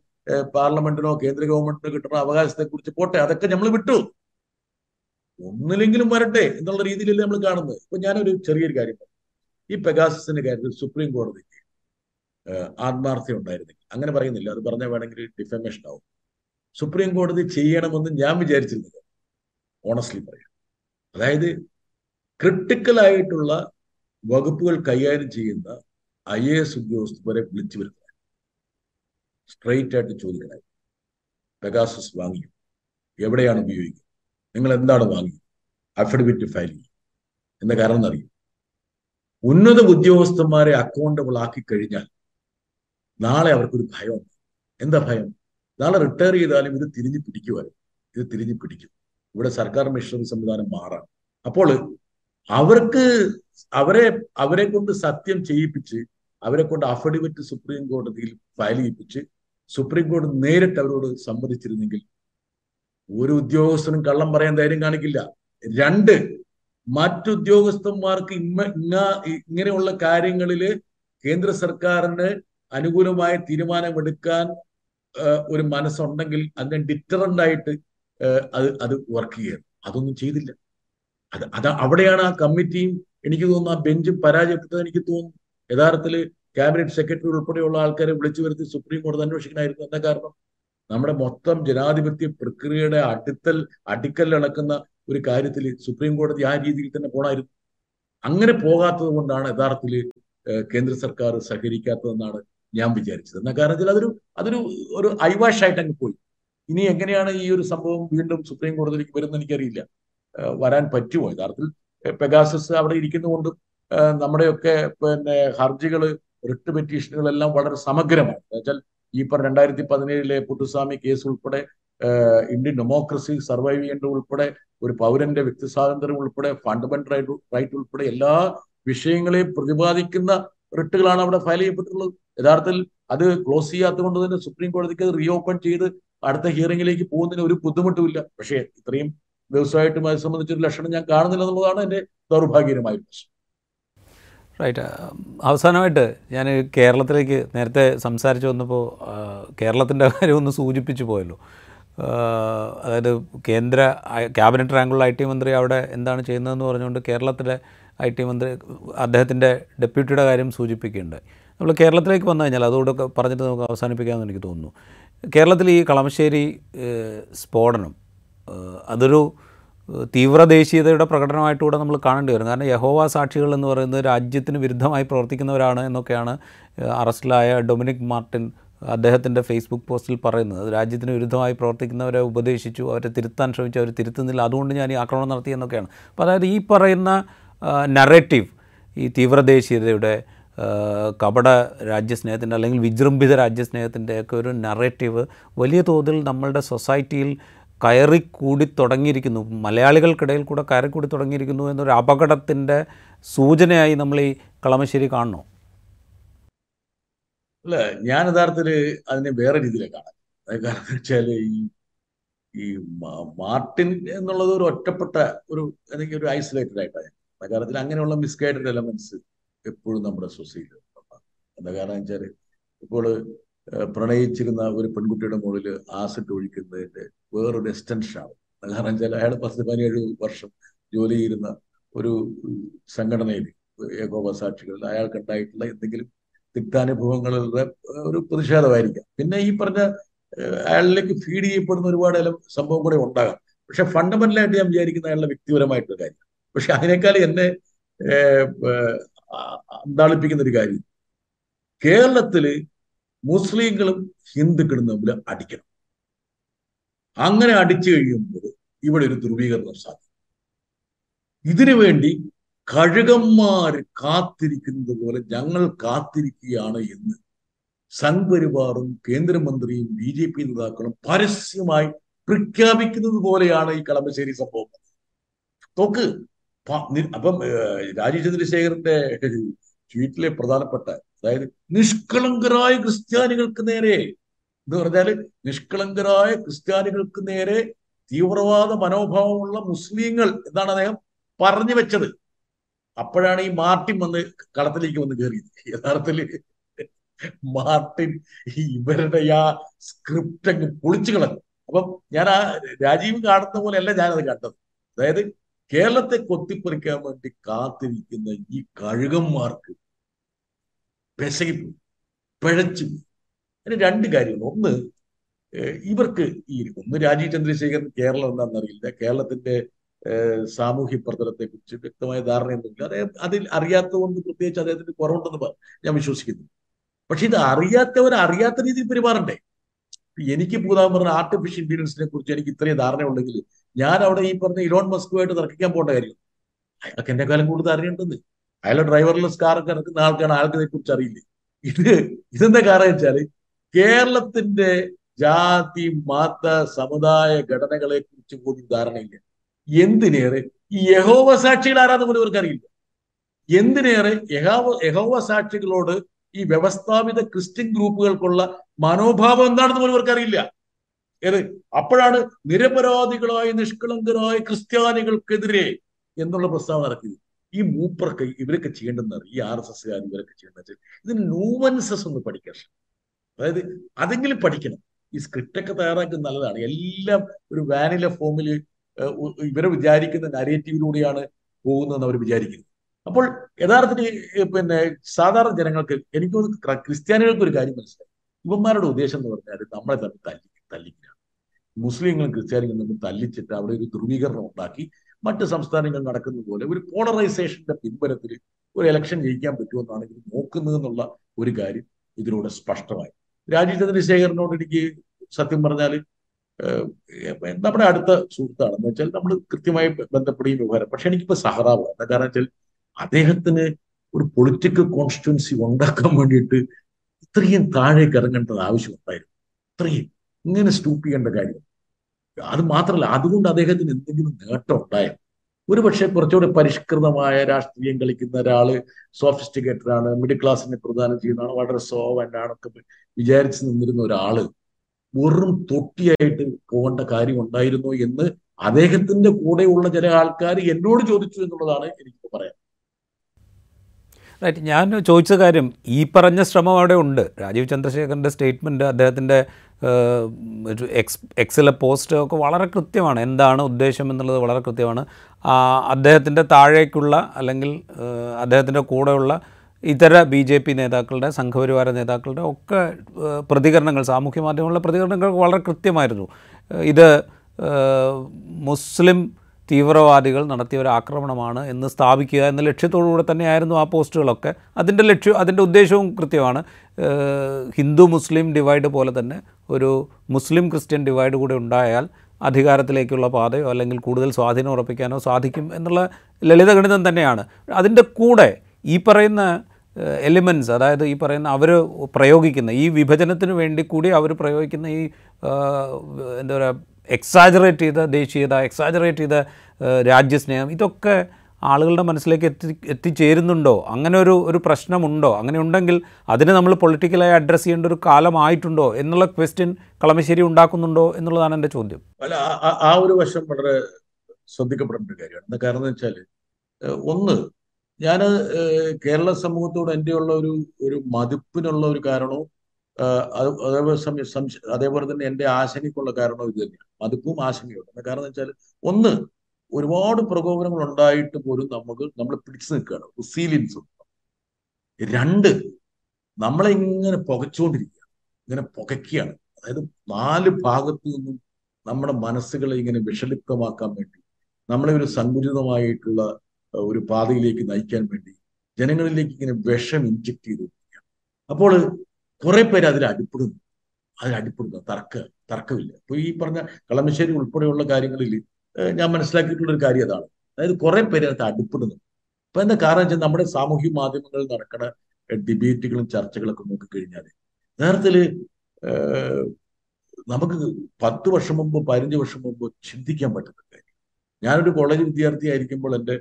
പാർലമെന്റിനോ കേന്ദ്ര ഗവൺമെന്റിനോ കിട്ടുന്ന അവകാശത്തെ കുറിച്ച് പോട്ടെ. അതൊക്കെ നമ്മൾ വിട്ടു. ഒന്നിലെങ്കിലും വരട്ടെ എന്നുള്ള രീതിയിലല്ലേ നമ്മൾ കാണുന്നത്. ഇപ്പൊ ഞാനൊരു ചെറിയൊരു കാര്യം. ഈ പെഗാസസിന്റെ കാര്യത്തിൽ സുപ്രീം കോടതിക്ക് ആത്മാർത്ഥ്യം ഉണ്ടായിരുന്നെങ്കിൽ. അങ്ങനെ പറയുന്നില്ല. അത് പറഞ്ഞാൽ വേണമെങ്കിൽ ഡിഫമേഷൻ ആവും. സുപ്രീം കോടതി ചെയ്യണമെന്ന് ഞാൻ വിചാരിച്ചിരുന്നത് ഓണസ്റ്റ്ലി പറയാം. അതായത് ക്രിട്ടിക്കൽ ആയിട്ടുള്ള വകുപ്പുകൾ കൈകാര്യം ചെയ്യുന്ന ഐ എ എസ് ഉദ്യോഗസ്ഥരെ വിളിച്ചു വരുന്നത്. സ്ട്രെയിറ്റ് ആയിട്ട് ചോദിക്കണേ. പെഗാസസ് വാങ്ങിയോ? എവിടെയാണ് ഉപയോഗിക്കുന്നത്? നിങ്ങൾ എന്താണ് വാങ്ങിയത്? അഫിഡവിറ്റ് ഫയൽ ചെയ്യും? എന്ന കാരണം എന്നറിയും ഉന്നത ഉദ്യോഗസ്ഥന്മാരെ അക്കൗണ്ടബിൾ ആക്കി കഴിഞ്ഞാൽ നാളെ അവർക്കൊരു ഭയം. എന്താ ഭയം? നാളെ റിട്ടയർ ചെയ്താലും ഇത് തിരിഞ്ഞു പിടിക്കുമായിരുന്നു ഇത് തിരിഞ്ഞു പിടിക്കും. ഇവിടെ സർക്കാർ മിഷണറി സംവിധാനം മാറാം. അപ്പോൾ അവർക്ക് അവരെ അവരെ കൊണ്ട് സത്യം ചെയ്യിപ്പിച്ച് അവരെ കൊണ്ട് അഫിഡവിറ്റ് സുപ്രീം കോടതിയിൽ ഫയൽ ചെയ്യിപ്പിച്ച് സുപ്രീം കോടതി നേരിട്ട് അവരോട് സമ്മതിച്ചിരുന്നെങ്കിൽ ഒരു ഉദ്യോഗസ്ഥനും കള്ളം പറയാൻ ധൈര്യം കാണിക്കില്ല. രണ്ട് മറ്റുദ്യോഗസ്ഥന്മാർക്ക് ഇമ്മ ഇങ്ങ ഇങ്ങനെയുള്ള കാര്യങ്ങളിൽ കേന്ദ്ര സർക്കാരിന് അനുകൂലമായ തീരുമാനമെടുക്കാൻ ഒരു മനസ്സുണ്ടെങ്കിൽ അതിനെ ഡിറ്ററന്റ് ആയിട്ട് അത് അത് വർക്ക് ചെയ്യണം അതൊന്നും ചെയ്തില്ല. അത് അത് അവിടെയാണ് ആ കമ്മിറ്റിയും എനിക്ക് തോന്നുന്നു ആ ബെഞ്ചും പരാജയപ്പെട്ടത് എനിക്ക് തോന്നുന്നു. യഥാർത്ഥത്തിൽ ക്യാബിനറ്റ് സെക്രട്ടറി ഉൾപ്പെടെയുള്ള ആൾക്കാരെ വിളിച്ചു വരുത്തി സുപ്രീം കോടതി അന്വേഷിക്കണമായിരുന്നു. എന്താ കാരണം? നമ്മുടെ മൊത്തം ജനാധിപത്യ പ്രക്രിയയുടെ അടുത്തൽ അടിക്കലിളക്കുന്ന ഒരു കാര്യത്തിൽ സുപ്രീം കോടതി ആ രീതിയിൽ തന്നെ പോണായിരുന്നു. അങ്ങനെ പോകാത്തത് കൊണ്ടാണ് യഥാർത്ഥത്തിൽ കേന്ദ്ര സർക്കാർ സഹകരിക്കാത്തതെന്നാണ് ഞാൻ വിചാരിച്ചത്. എന്നാ കാരണം വെച്ചാൽ അതൊരു അതൊരു ഒരു ഐവാഷായിട്ട് അങ്ങ് പോയി. ഇനി എങ്ങനെയാണ് ഈ ഒരു സംഭവം വീണ്ടും സുപ്രീം കോടതിയിലേക്ക് വരുന്നത് എനിക്കറിയില്ല. വരാൻ പറ്റുമോ? യഥാർത്ഥത്തിൽ പെഗാസസ് അവിടെ ഇരിക്കുന്നതുകൊണ്ടും നമ്മുടെയൊക്കെ പിന്നെ ഹർജികൾ റിട്ട് പെറ്റീഷനുകളെല്ലാം വളരെ സമഗ്രമാണ്. എന്നുവെച്ചാൽ ഈ പറഞ്ഞ രണ്ടായിരത്തി പതിനേഴിലെ പുട്ടുസ്വാമി കേസ് ഉൾപ്പെടെ ഇന്ത്യൻ ഡെമോക്രസി സർവൈവ് ചെയ്യേണ്ടത് ഉൾപ്പെടെ ഒരു പൗരന്റെ വ്യക്തി സ്വാതന്ത്ര്യം ഉൾപ്പെടെ ഫണ്ടമെന്റൽ റൈറ്റ് റൈറ്റ് ഉൾപ്പെടെ എല്ലാ വിഷയങ്ങളെയും പ്രതിപാദിക്കുന്ന റിട്ടുകളാണ് അവിടെ ഫയൽ ചെയ്യപ്പെട്ടിട്ടുള്ളത്. യഥാർത്ഥത്തിൽ അത് ക്ലോസ് ചെയ്യാത്തതുകൊണ്ട് തന്നെ സുപ്രീം കോടതിക്ക് അത് റീഓപ്പൺ ചെയ്ത് അടുത്ത ഹിയറിംഗിലേക്ക് പോകുന്നതിന് ഒരു ബുദ്ധിമുട്ടുമില്ല പക്ഷേ ഇത്രയും ദിവസമായിട്ടും അത് സംബന്ധിച്ചൊരു ലക്ഷണം ഞാൻ കാണുന്നില്ല എന്നുള്ളതാണ് എന്റെ ദൗർഭാഗ്യകരമായ പ്രശ്നം. റൈറ്റ് അവസാനമായിട്ട് ഞാൻ കേരളത്തിലേക്ക് നേരത്തെ സംസാരിച്ചു വന്നപ്പോൾ കേരളത്തിന്റെ കാര്യം ഒന്ന് സൂചിപ്പിച്ചു പോയല്ലോ. അതായത് കേന്ദ്ര ക്യാബിനറ്റ് റാങ്കുള്ള ഐ ടി മന്ത്രി അവിടെ എന്താണ് ചെയ്യുന്നതെന്ന് പറഞ്ഞുകൊണ്ട് കേരളത്തിലെ ഐ ടി മന്ത്രി അദ്ദേഹത്തിന്റെ ഡെപ്യൂട്ടിയുടെ കാര്യം സൂചിപ്പിക്കുന്നുണ്ട്. നമ്മൾ കേരളത്തിലേക്ക് വന്നു കഴിഞ്ഞാൽ അതുകൂടെ പറഞ്ഞിട്ട് നമുക്ക് അവസാനിപ്പിക്കാമെന്ന് എനിക്ക് തോന്നുന്നു. കേരളത്തിൽ ഈ കളമശ്ശേരി സ്ഫോടനം അതൊരു തീവ്ര ദേശീയതയുടെ പ്രകടനമായിട്ടുകൂടെ നമ്മൾ കാണേണ്ടി വരും. കാരണം യഹോവ സാക്ഷികൾ എന്ന് പറയുന്നത് രാജ്യത്തിന് വിരുദ്ധമായി പ്രവർത്തിക്കുന്നവരാണ് എന്നൊക്കെയാണ് അറസ്റ്റിലായ ഡൊമിനിക് മാർട്ടിൻ അദ്ദേഹത്തിന്റെ ഫേസ്ബുക്ക് പോസ്റ്റിൽ പറയുന്നത് രാജ്യത്തിന് വിരുദ്ധമായി പ്രവർത്തിക്കുന്നവരെ ഉപദേശിച്ചു അവരെ തിരുത്താൻ ശ്രമിച്ചു അവർ തിരുത്തുന്നില്ല. അതുകൊണ്ട് ഞാൻ ഈ ആക്രമണം നടത്തി എന്നൊക്കെയാണ്. അപ്പോൾ അതായത് ഈ പറയുന്ന നറേറ്റീവ് ഈ തീവ്രദേശീയതയുടെ കപട രാജ്യസ്നേഹത്തിന്റെ അല്ലെങ്കിൽ വിജൃംഭിത രാജ്യസ്നേഹത്തിന്റെ ഒക്കെ ഒരു നറേറ്റീവ് വലിയ തോതിൽ നമ്മളുടെ സൊസൈറ്റിയിൽ കയറിക്കൂടി തുടങ്ങിയിരിക്കുന്നു. മലയാളികൾക്കിടയിൽ കൂടെ കയറിക്കൂടി തുടങ്ങിയിരിക്കുന്നു എന്നൊരു അപകടത്തിന്റെ സൂചനയായി നമ്മൾ ഈ കളമശ്ശേരി കാണണോ അല്ല ഞാൻ യഥാർത്ഥത്തിൽ അതിനെ വേറെ രീതിയിലാണ് കാണാൻ കാരണം വെച്ചാൽ ഈ ഈ മാർട്ടിൻ എന്നുള്ളത് ഒരു ഒറ്റപ്പെട്ട ഒരു അല്ലെങ്കിൽ ഒരു ഐസൊലേറ്റഡ് ആയിട്ടാണ് എന്ന കാരണത്തിൽ അങ്ങനെയുള്ള മിസ്ഗൈഡഡ് എലമെന്റ്സ് എപ്പോഴും നമ്മുടെ സൊസൈറ്റിയിൽ എന്താ കാരണം വെച്ചാൽ ഇപ്പോൾ പ്രണയിച്ചിരുന്ന ഒരു പെൺകുട്ടിയുടെ മുകളിൽ ആസിഡ് ഒഴിക്കുന്നതിന്റെ വേറൊരു എക്സ്റ്റൻഷനാണ് കാരണം വെച്ചാൽ അയാൾ പത്ത് പതിനേഴ് വർഷം ജോലി ചെയ്യുന്ന ഒരു സംഘടനയിൽ ഏകോപ സാക്ഷികളിൽ അയാൾക്കുണ്ടായിട്ടുള്ള എന്തെങ്കിലും തിക്താനുഭവങ്ങളുടെ ഒരു പ്രതിഷേധമായിരിക്കാം. പിന്നെ ഈ പറഞ്ഞ അയാളിലേക്ക് ഫീഡ് ചെയ്യപ്പെടുന്ന ഒരുപാട് സംഭവം കൂടെ ഉണ്ടാകാം. പക്ഷെ ഫണ്ടമെന്റലായിട്ട് ഞാൻ വിചാരിക്കുന്ന അയാളുടെ വ്യക്തിപരമായിട്ടുള്ള കാര്യം. പക്ഷെ അതിനേക്കാൾ എന്നെ അന്താളിപ്പിക്കുന്ന ഒരു കാര്യം. കേരളത്തിൽ മുസ്ലിങ്ങളും ഹിന്ദുക്കളും തമ്മിൽ അടിക്കണം. അങ്ങനെ അടിച്ചു കഴിയുമ്പോൾ ഇവിടെ ഒരു ധ്രുവീകരണം സാധിക്കും ഇതിനു വേണ്ടി കഴുകന്മാർ കാത്തിരിക്കുന്നത് പോലെ ഞങ്ങൾ കാത്തിരിക്കുകയാണ് എന്ന്. സംഘപരിവാറും കേന്ദ്രമന്ത്രിയും ബി ജെ പി നേതാക്കളും പരസ്യമായി പ്രഖ്യാപിക്കുന്നത് പോലെയാണ് ഈ കളമശ്ശേരി സംഭവം. നോക്ക് അപ്പം രാജീവ് ചന്ദ്രശേഖരന്റെ ട്വീറ്റിലെ പ്രധാനപ്പെട്ട അതായത് നിഷ്കളങ്കരായ ക്രിസ്ത്യാനികൾക്ക് നേരെ എന്ന് പറഞ്ഞാൽ നിഷ്കളങ്കരായ ക്രിസ്ത്യാനികൾക്ക് നേരെ തീവ്രവാദ മനോഭാവമുള്ള മുസ്ലിങ്ങൾ എന്നാണ് അദ്ദേഹം പറഞ്ഞു വെച്ചത്. അപ്പോഴാണ് ഈ മാർട്ടിൻ വന്ന് കളത്തിലേക്ക് വന്ന് കയറിയത് യഥാർത്ഥത്തിൽ മാർട്ടിൻ ഇവരുടെ ആ സ്ക്രിപ്റ്റ് അങ്ങ് പൊളിച്ചു കളഞ്ഞു. അപ്പം ഞാൻ ആ രാജീവ് കാണുന്ന പോലെയല്ല ഞാനത് കണ്ടത്. അതായത് കേരളത്തെ കൊത്തിപ്പറിക്കാൻ വേണ്ടി കാത്തിരിക്കുന്ന ഈ കഴുകന്മാർക്ക് പെശകിപ്പോയി പിഴച്ചു അതിന് രണ്ട് കാര്യങ്ങൾ. ഒന്ന് ഇവർക്ക് ഈ ഒന്ന് രാജീവ് ചന്ദ്രശേഖരൻ കേരളം എന്താണെന്നറിയില്ല. കേരളത്തിന്റെ സാമൂഹ്യ പ്രതലത്തെ കുറിച്ച് വ്യക്തമായ ധാരണയൊന്നുമില്ല. അദ്ദേഹം അതിൽ അറിയാത്തതുകൊണ്ട് പ്രത്യേകിച്ച് അദ്ദേഹത്തിന് കുറവുണ്ടെന്ന് ഞാൻ വിശ്വസിക്കുന്നു. പക്ഷെ ഇത് അറിയാത്തവർ അറിയാത്ത രീതിയിൽ പെരുമാറണ്ടേ? എനിക്ക് പൂതാൻ പറഞ്ഞ ആർട്ടിഫിഷ്യൽ ഇന്റലിജൻസിനെ കുറിച്ച് എനിക്ക് ഇത്രയും ധാരണ ഉണ്ടെങ്കിൽ ഞാൻ അവിടെ ഈ പറഞ്ഞ ഇലോൺ മസ്കുമായിട്ട് തർക്കിക്കാൻ പോകേണ്ട കാര്യം. അയാൾക്ക് എന്നെ കാലം കൂടുതൽ അറിയേണ്ടത് അയാളെ ഡ്രൈവർലെസ് കാറൊക്കെ ഇറക്കുന്ന ആൾക്കാണ് ആൾക്ക് ഇതിനെ കുറിച്ച് അറിയില്ലേ? ഇത് ഇതെന്താ കാരണം വെച്ചാൽ കേരളത്തിന്റെ ജാതി മത സമുദായ ഘടനകളെ കുറിച്ച് പോലും ധാരണയില്ല. എന്തിനേറെ ഈ യഹോവ സാക്ഷികൾ ആരാന്ന് പോലും അവർക്ക് അറിയില്ല എന്തിനേറെ യഹോവ യഹോവ സാക്ഷികളോട് ഈ വ്യവസ്ഥാപിത ക്രിസ്ത്യൻ ഗ്രൂപ്പുകൾക്കുള്ള മനോഭാവം എന്താണെന്ന് പോലും അവർക്ക് അറിയില്ല ഏത്? അപ്പോഴാണ് നിരപരാധികളായ നിഷ്കളങ്കരായ ക്രിസ്ത്യാനികൾക്കെതിരെ എന്നുള്ള പ്രസ്താവന ഇറക്കിയത്. ഈ മൂപ്പർക്ക് ഇവരൊക്കെ ചെയ്യേണ്ടെന്ന് ഈ ആർ എസ് എസ്കാർ ഇവരൊക്കെ ചെയ്യേണ്ടത് ഇതിന് ന്യൂമൻസസ് ഒന്ന് പഠിക്കാൻ അതായത് അതെങ്കിലും പഠിക്കണം. ഈ സ്ക്രിപ്റ്റ് ഒക്കെ തയ്യാറാക്കുന്നത് നല്ലതാണ്. എല്ലാം ഒരു വാനില ഫോമിൽ ഇവരെ വിചാരിക്കുന്ന നരേറ്റീവിലൂടെയാണ് പോകുന്നതെന്ന് അവർ വിചാരിക്കുന്നു. അപ്പോൾ യഥാർത്ഥത്തിൽ പിന്നെ സാധാരണ ജനങ്ങൾക്ക് എനിക്ക് ക്രിസ്ത്യാനികൾക്ക് ഒരു കാര്യം മനസ്സിലായി. ഇവന്മാരുടെ ഉദ്ദേശം എന്ന് പറഞ്ഞാൽ നമ്മളെ തമ്മിൽ തല്ലി തല്ലിക്കുക മുസ്ലിങ്ങളും ക്രിസ്ത്യാനികളും തമ്മിൽ തല്ലിച്ചിട്ട് അവിടെ ഒരു ധ്രുവീകരണം ഉണ്ടാക്കി മറ്റ് സംസ്ഥാനങ്ങൾ നടക്കുന്ന പോലെ ഒരു പോളറൈസേഷന്റെ പിൻബലത്തിൽ ഒരു ഇലക്ഷൻ ജയിക്കാൻ പറ്റുമെന്നാണ് ഇത് നോക്കുന്നത് എന്നുള്ള ഒരു കാര്യം ഇതിലൂടെ സ്പഷ്ടമായി. രാജീവ് ചന്ദ്രശേഖരനോട് എനിക്ക് സത്യം പറഞ്ഞാൽ നമ്മുടെ അടുത്ത സുഹൃത്താണെന്ന് വെച്ചാൽ നമ്മൾ കൃത്യമായി ബന്ധപ്പെടുകയും വ്യവഹാരം. പക്ഷെ എനിക്കിപ്പോ സഹറാവ് എന്താ കാരണം വെച്ചാൽ അദ്ദേഹത്തിന് ഒരു പൊളിറ്റിക്കൽ കോൺസ്റ്റിറ്റ്യുവൻസി ഉണ്ടാക്കാൻ വേണ്ടിയിട്ട് ഇത്രയും താഴേക്ക് ഇറങ്ങേണ്ടത് ആവശ്യമുണ്ടായിരുന്നു. ഇത്രയും ഇങ്ങനെ സ്റ്റൂപ്പ് ചെയ്യേണ്ട കാര്യം. അത് മാത്രമല്ല അതുകൊണ്ട് അദ്ദേഹത്തിന് എന്തെങ്കിലും നേട്ടം ഉണ്ടായോ ഒരുപക്ഷെ കുറച്ചുകൂടെ പരിഷ്കൃതമായ രാഷ്ട്രീയം കളിക്കുന്ന ഒരാൾ സോഫിസ്റ്റിക്കേറ്റഡ് ആണ് മിഡിൽ ക്ലാസ്സിനെ പ്രധാനം ചെയ്യുന്നതാണ് വളരെ സോവന്റ് ആണൊക്കെ വിചാരിച്ചു നിന്നിരുന്ന ഒരാൾ വെറും തൊട്ടിയായിട്ട് പോകേണ്ട കാര്യം ഉണ്ടായിരുന്നു എന്ന് അദ്ദേഹത്തിന്റെ കൂടെയുള്ള ചില ആൾക്കാർ എന്നോട് ചോദിച്ചു എന്നുള്ളതാണ് എനിക്ക് പറയാൻ. റൈറ്റ് ഞാൻ ചോദിച്ച കാര്യം ഈ പറഞ്ഞ ശ്രമം അവിടെ ഉണ്ട്. രാജീവ് ചന്ദ്രശേഖരന്റെ സ്റ്റേറ്റ്മെന്റ് അദ്ദേഹത്തിന്റെ ഒരു എക്സ് എക്സിലെ പോസ്റ്റ് ഒക്കെ വളരെ കൃത്യമാണ്. എന്താണ് ഉദ്ദേശം എന്നുള്ളത് വളരെ കൃത്യമാണ്. അദ്ദേഹത്തിന്റെ താഴേക്കുള്ള അല്ലെങ്കിൽ അദ്ദേഹത്തിന്റെ കൂടെയുള്ള ഇതര ബി ജെ പി നേതാക്കളുടെ സംഘപരിവാര നേതാക്കളുടെ ഒക്കെ പ്രതികരണങ്ങൾ സാമൂഹ്യ മാധ്യമങ്ങളിലെ പ്രതികരണങ്ങൾ വളരെ കൃത്യമായിരുന്നു. ഇത് മുസ്ലിം തീവ്രവാദികൾ നടത്തിയ ഒരു ആക്രമണമാണ് എന്ന് സ്ഥാപിക്കുക എന്ന ലക്ഷ്യത്തോടുകൂടെ തന്നെയായിരുന്നു ആ പോസ്റ്റുകളൊക്കെ. അതിന്റെ ലക്ഷ്യം അതിന്റെ ഉദ്ദേശവും കൃത്യമാണ്. ഹിന്ദു മുസ്ലിം ഡിവൈഡ് പോലെ തന്നെ ഒരു മുസ്ലിം ക്രിസ്ത്യൻ ഡിവൈഡ് കൂടെ ഉണ്ടായാൽ അധികാരത്തിലേക്കുള്ള പാതയോ അല്ലെങ്കിൽ കൂടുതൽ സ്വാധീനം ഉറപ്പിക്കാനോ സാധിക്കും എന്നുള്ള ലളിതഗണിതം തന്നെയാണ്. അതിന്റെ കൂടെ ഈ പറയുന്ന എലിമെന്റ്സ് അതായത് ഈ പറയുന്ന അവർ പ്രയോഗിക്കുന്ന ഈ വിഭജനത്തിന് വേണ്ടി കൂടി അവർ പ്രയോഗിക്കുന്ന ഈ എന്താ പറയുക എക്സാജറേറ്റ് ചെയ്ത ദേശീയത എക്സാജറേറ്റ് ചെയ്ത രാജ്യസ്നേഹം ഇതൊക്കെ ആളുകളുടെ മനസ്സിലേക്ക് എത്തി എത്തിച്ചേരുന്നുണ്ടോ? അങ്ങനെ ഒരു ഒരു പ്രശ്നമുണ്ടോ? അങ്ങനെ ഉണ്ടെങ്കിൽ അതിനെ നമ്മൾ പൊളിറ്റിക്കലായി അഡ്രസ്സ് ചെയ്യേണ്ട ഒരു കാലമായിട്ടുണ്ടോ? എന്നുള്ള ക്വസ്റ്റ്യൻ കളമശ്ശേരി ഉണ്ടാക്കുന്നുണ്ടോ എന്നുള്ളതാണ് എന്റെ ചോദ്യം. അല്ല ആ- ഒരു വശം വളരെ ശ്രദ്ധിക്കപ്പെടേണ്ട ഒരു കാര്യമാണ്. കാരണം എന്ന് വെച്ചാൽ ഒന്ന് ഞാൻ കേരള സമൂഹത്തോട് എന്റെ ഉള്ള ഒരു ഒരു മതിപ്പിനുള്ള ഒരു കാരണവും അതേപോലെ അതേപോലെ തന്നെ എന്റെ ആശങ്കയ്ക്കുള്ള കാരണവും ഇത് തന്നെയാണ്. മതിപ്പും ആശങ്കയും ഉണ്ട് കാരണം വെച്ചാൽ ഒന്ന് ഒരുപാട് പ്രകോപനങ്ങൾ ഉണ്ടായിട്ട് പോലും നമുക്ക് നമ്മൾ പിടിച്ചു നിൽക്കുകയാണ്. റിസീലിയൻസ് രണ്ട് നമ്മളെ ഇങ്ങനെ പുകച്ചുകൊണ്ടിരിക്കുക ഇങ്ങനെ പുകയ്ക്കുകയാണ്. അതായത് നാല് ഭാഗത്തു നിന്നും നമ്മുടെ മനസ്സുകളെ ഇങ്ങനെ വിഷലിപ്തമാക്കാൻ വേണ്ടി നമ്മളെ ഒരു സങ്കുചിതമായിട്ടുള്ള ഒരു പാതയിലേക്ക് നയിക്കാൻ വേണ്ടി ജനങ്ങളിലേക്ക് ഇങ്ങനെ വിഷം ഇഞ്ചക്ട് ചെയ്ത് കൊടുക്കുകയാണ് അപ്പോൾ കുറെ പേര് അതിൽ അടിപ്പെടുന്നു അതിൽ അടിപ്പെടുന്നു തർക്ക തർക്കമില്ല. അപ്പൊ ഈ പറഞ്ഞ കളമശ്ശേരി ഉൾപ്പെടെയുള്ള കാര്യങ്ങളിൽ ഞാൻ മനസ്സിലാക്കിയിട്ടുള്ള ഒരു കാര്യം അതാണ്. അതായത് കുറെ പേര് അതിനകത്ത് അടിപ്പെടുന്നു അപ്പൊ എന്താ കാരണം വെച്ചാൽ നമ്മുടെ സാമൂഹ്യ മാധ്യമങ്ങളിൽ നടക്കുന്ന ഡിബേറ്റുകളും ചർച്ചകളൊക്കെ നോക്കിക്കഴിഞ്ഞാൽ കഴിഞ്ഞാൽ ഏഹ്, നമുക്ക് പത്ത് വർഷം മുമ്പ് പതിനഞ്ച് വർഷം മുമ്പ് ചിന്തിക്കാൻ പറ്റുന്ന കാര്യം ഞാനൊരു കോളേജ് വിദ്യാർത്ഥി ആയിരിക്കുമ്പോൾ എന്റെ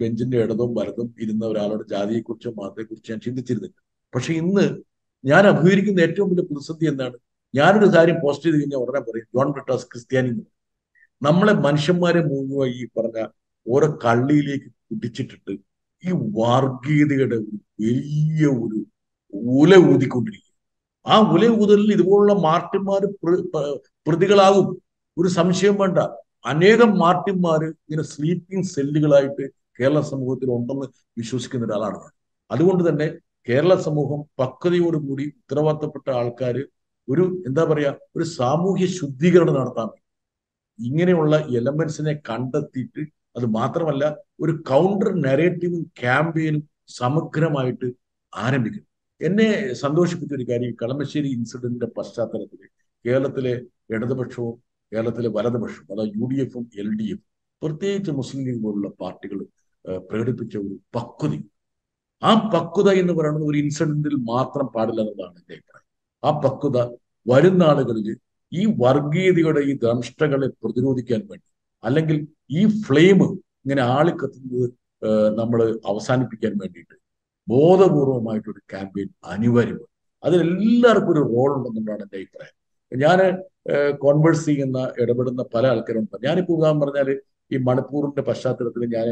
ബെഞ്ചിന്റെ ഇടതും വലതും ഇരുന്ന ഒരാളുടെ ജാതിയെക്കുറിച്ചും മതത്തെക്കുറിച്ചും ഞാൻ ചിന്തിച്ചിരുന്നില്ല. പക്ഷെ ഇന്ന് ഞാൻ അഭിമുഖീകരിക്കുന്ന ഏറ്റവും വലിയ പ്രതിസന്ധി എന്താണ്? ഞാനൊരു കാര്യം പോസ്റ്റ് ചെയ്ത് കഴിഞ്ഞാൽ ഉടനെ പറയും ജോൺ ബ്രിട്ടാസ് ക്രിസ്ത്യാനി നമ്മളെ മനുഷ്യന്മാരെ മുഴുവൻ ഈ പറഞ്ഞ ഓരോ കള്ളിയിലേക്ക് കുടിച്ചിട്ടിട്ട് ഈ വർഗീയതയുടെ ഒരു വലിയ ഒരു ഉല ഊതിക്കൊണ്ടിരിക്കുക ആ ഉല ഊതലിൽ ഇതുപോലുള്ള മാർട്ടിന്മാർ പ്രതികളാകും. ഒരു സംശയം വേണ്ട. അനേകം മാർട്ടിന്മാർ ഇങ്ങനെ സ്ലീപ്പിംഗ് സെല്ലുകളായിട്ട് കേരള സമൂഹത്തിൽ ഉണ്ടെന്ന് വിശ്വസിക്കുന്ന ഒരാളാണ് അതുകൊണ്ട് തന്നെ കേരള സമൂഹം പക്വതയോടുകൂടി ഉത്തരവാദിത്തപ്പെട്ട ആൾക്കാർ ഒരു എന്താ പറയാ ഒരു സാമൂഹ്യ ശുദ്ധീകരണം നടത്താൻ ഇങ്ങനെയുള്ള എലമെന്റ്സിനെ കണ്ടെത്തിയിട്ട് അത് മാത്രമല്ല ഒരു കൗണ്ടർ നരേറ്റീവും ക്യാമ്പയിനും സമഗ്രമായിട്ട് ആരംഭിക്കുന്നു. എന്നെ സന്തോഷിപ്പിച്ച ഒരു കാര്യം കളമശ്ശേരി ഇൻസിഡന്റിന്റെ പശ്ചാത്തലത്തിൽ കേരളത്തിലെ ഇടതുപക്ഷവും കേരളത്തിലെ വലതുപക്ഷം അതായത് യു ഡി എഫും എൽ ഡി എഫും പ്രത്യേകിച്ച് മുസ്ലിം ലീഗ് പോലുള്ള പാർട്ടികൾ പ്രകടിപ്പിച്ച ഒരു പക്വത. ആ പക്വത എന്ന് പറയുന്നത് ഒരു ഇൻസിഡന്റിൽ മാത്രം പാടില്ല എന്നതാണ് എന്റെ അഭിപ്രായം. ആ പക്വത വരുന്ന നാളുകളിൽ ഈ വർഗീയതയുടെ ഈ ദംഷ്ടകളെ പ്രതിരോധിക്കാൻ വേണ്ടി അല്ലെങ്കിൽ ഈ ഫ്ലെയിം ഇങ്ങനെ ആളിക്കത്തുന്നത് നമ്മൾ അവസാനിപ്പിക്കാൻ വേണ്ടിയിട്ട് ബോധപൂർവമായിട്ടൊരു ക്യാമ്പയിൻ അനിവാര്യമാണ്. അതിലെല്ലാവർക്കും ഒരു റോൾ ഉണ്ടെന്നുള്ളതാണ് എന്റെ അഭിപ്രായം. ഞാൻ കോൺവേഴ്സ് ചെയ്യുന്ന ഇടപെടുന്ന പല ആൾക്കാരുണ്ട്. ഞാനിപ്പോൾ ഉദാഹരണം പറഞ്ഞാൽ ഈ മണിപ്പൂറിന്റെ പശ്ചാത്തലത്തിൽ ഞാൻ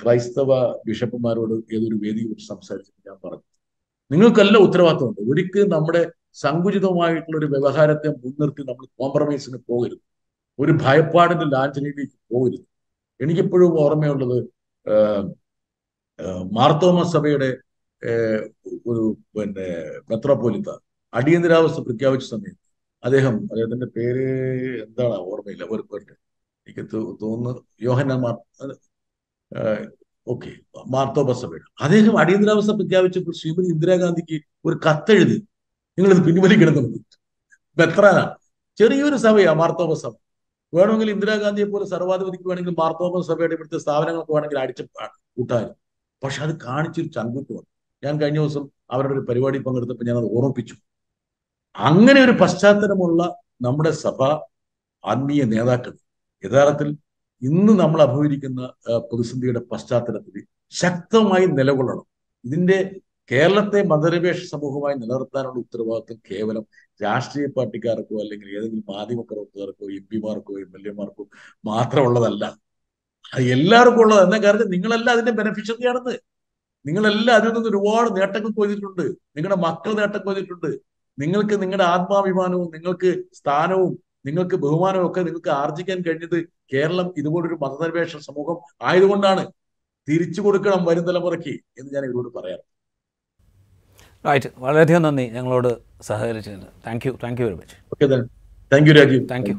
ക്രൈസ്തവ ബിഷപ്പുമാരോട് ഏതൊരു വേദിയെ കുറിച്ച് സംസാരിച്ചിട്ട് ഞാൻ പറഞ്ഞു. നിങ്ങൾക്കെല്ലാം ഉത്തരവാദിത്തമുണ്ട്. ഒരിക്കലും നമ്മുടെ സങ്കുചിതമായിട്ടുള്ള ഒരു വ്യവഹാരത്തെ മുൻനിർത്തി നമ്മൾ കോംപ്രമൈസിന് പോകരുത്. ഒരു ഭയപ്പാടിന്റെ ലാഞ്ചനയിലേക്ക് പോകരുത്. എനിക്കിപ്പോഴും ഓർമ്മയുള്ളത് മാർത്തോമ സഭയുടെ ഒരു പിന്നെ മെത്രോപോലിത്ത അടിയന്തരാവസ്ഥ പ്രഖ്യാപിച്ച സമയത്ത് അദ്ദേഹം അദ്ദേഹത്തിന്റെ പേര് എന്താണ് ഓർമ്മയില്ല. പേര് എനിക്ക് തോന്നുന്നു യോഹന മാർ ഓക്കെ. മാർത്തോബസ സഭയുടെ അദ്ദേഹം അടിയന്തരാവസ്ഥ പ്രഖ്യാപിച്ചപ്പോൾ ശ്രീമതി ഇന്ദിരാഗാന്ധിക്ക് ഒരു കത്തെഴുതി. നിങ്ങളിത് പിൻവലിക്കണമെന്ന് ബെത്രാനാണ് ചെറിയൊരു സഭയാ മാർത്തോബ സഭ വേണമെങ്കിൽ ഇന്ദിരാഗാന്ധിയെ പോലെ സർവാധിപതിക്ക് വേണമെങ്കിൽ മാർത്തോമ സഭയുടെ ഇവിടുത്തെ സ്ഥാപനങ്ങൾക്ക് വേണമെങ്കിൽ അടിച്ച് കൂട്ടാനും പക്ഷെ അത് കാണിച്ചൊരു ചങ്കുറ്റമാണ്. ഞാൻ കഴിഞ്ഞ ദിവസം അവരുടെ ഒരു പരിപാടി പങ്കെടുത്തപ്പോൾ ഞാൻ അത് ഓർമ്മിപ്പിച്ചു. അങ്ങനെ ഒരു പശ്ചാത്തലമുള്ള നമ്മുടെ സഭ ആത്മീയ നേതാക്കൾ യഥാർത്ഥത്തിൽ ഇന്ന് നമ്മൾ അഭിമുഖീകരിക്കുന്ന ആ, പ്രതിസന്ധിയുടെ പശ്ചാത്തലത്തിൽ ശക്തമായി നിലകൊള്ളണം. ഇതിന്റെ കേരളത്തെ മതനിരപേക്ഷ സമൂഹമായി നിലനിർത്താനുള്ള ഉത്തരവാദിത്വം കേവലം രാഷ്ട്രീയ പാർട്ടിക്കാർക്കോ അല്ലെങ്കിൽ ഏതെങ്കിലും മാധ്യമ പ്രവർത്തകർക്കോ എം പിമാർക്കോ എം എൽ എമാർക്കോ മാത്രമുള്ളതല്ല. അത് എല്ലാവർക്കും ഉള്ളത്. എന്നാ കാരണം നിങ്ങളെല്ലാം അതിന്റെ ബെനഫിഷ്യറിയാണെന്ന് നിങ്ങളെല്ലാം അതിൽ നിന്ന് ഒരുപാട് നേട്ടങ്ങൾ കൊയ്തിട്ടുണ്ട്. നിങ്ങളുടെ മക്കൾ നേട്ടം കൊയ്തിട്ടുണ്ട്. നിങ്ങൾക്ക് നിങ്ങളുടെ ആത്മാഭിമാനവും നിങ്ങൾക്ക് സ്ഥാനവും നിങ്ങൾക്ക് ബഹുമാനവും ഒക്കെ നിങ്ങൾക്ക് ആർജിക്കാൻ കഴിഞ്ഞത് കേരളം ഇതുപോലൊരു മതനിരപേക്ഷ സമൂഹം ആയതുകൊണ്ടാണ്. തിരിച്ചു കൊടുക്കണം വരും തലമുറയ്ക്ക് എന്ന് ഞാൻ ഇവരോട് പറയാം റൈറ്റ് വളരെയധികം നന്ദി ഞങ്ങളോട് സഹകരിച്ചതിന്. Thank you thank you very much okay thank you Rajeev thank you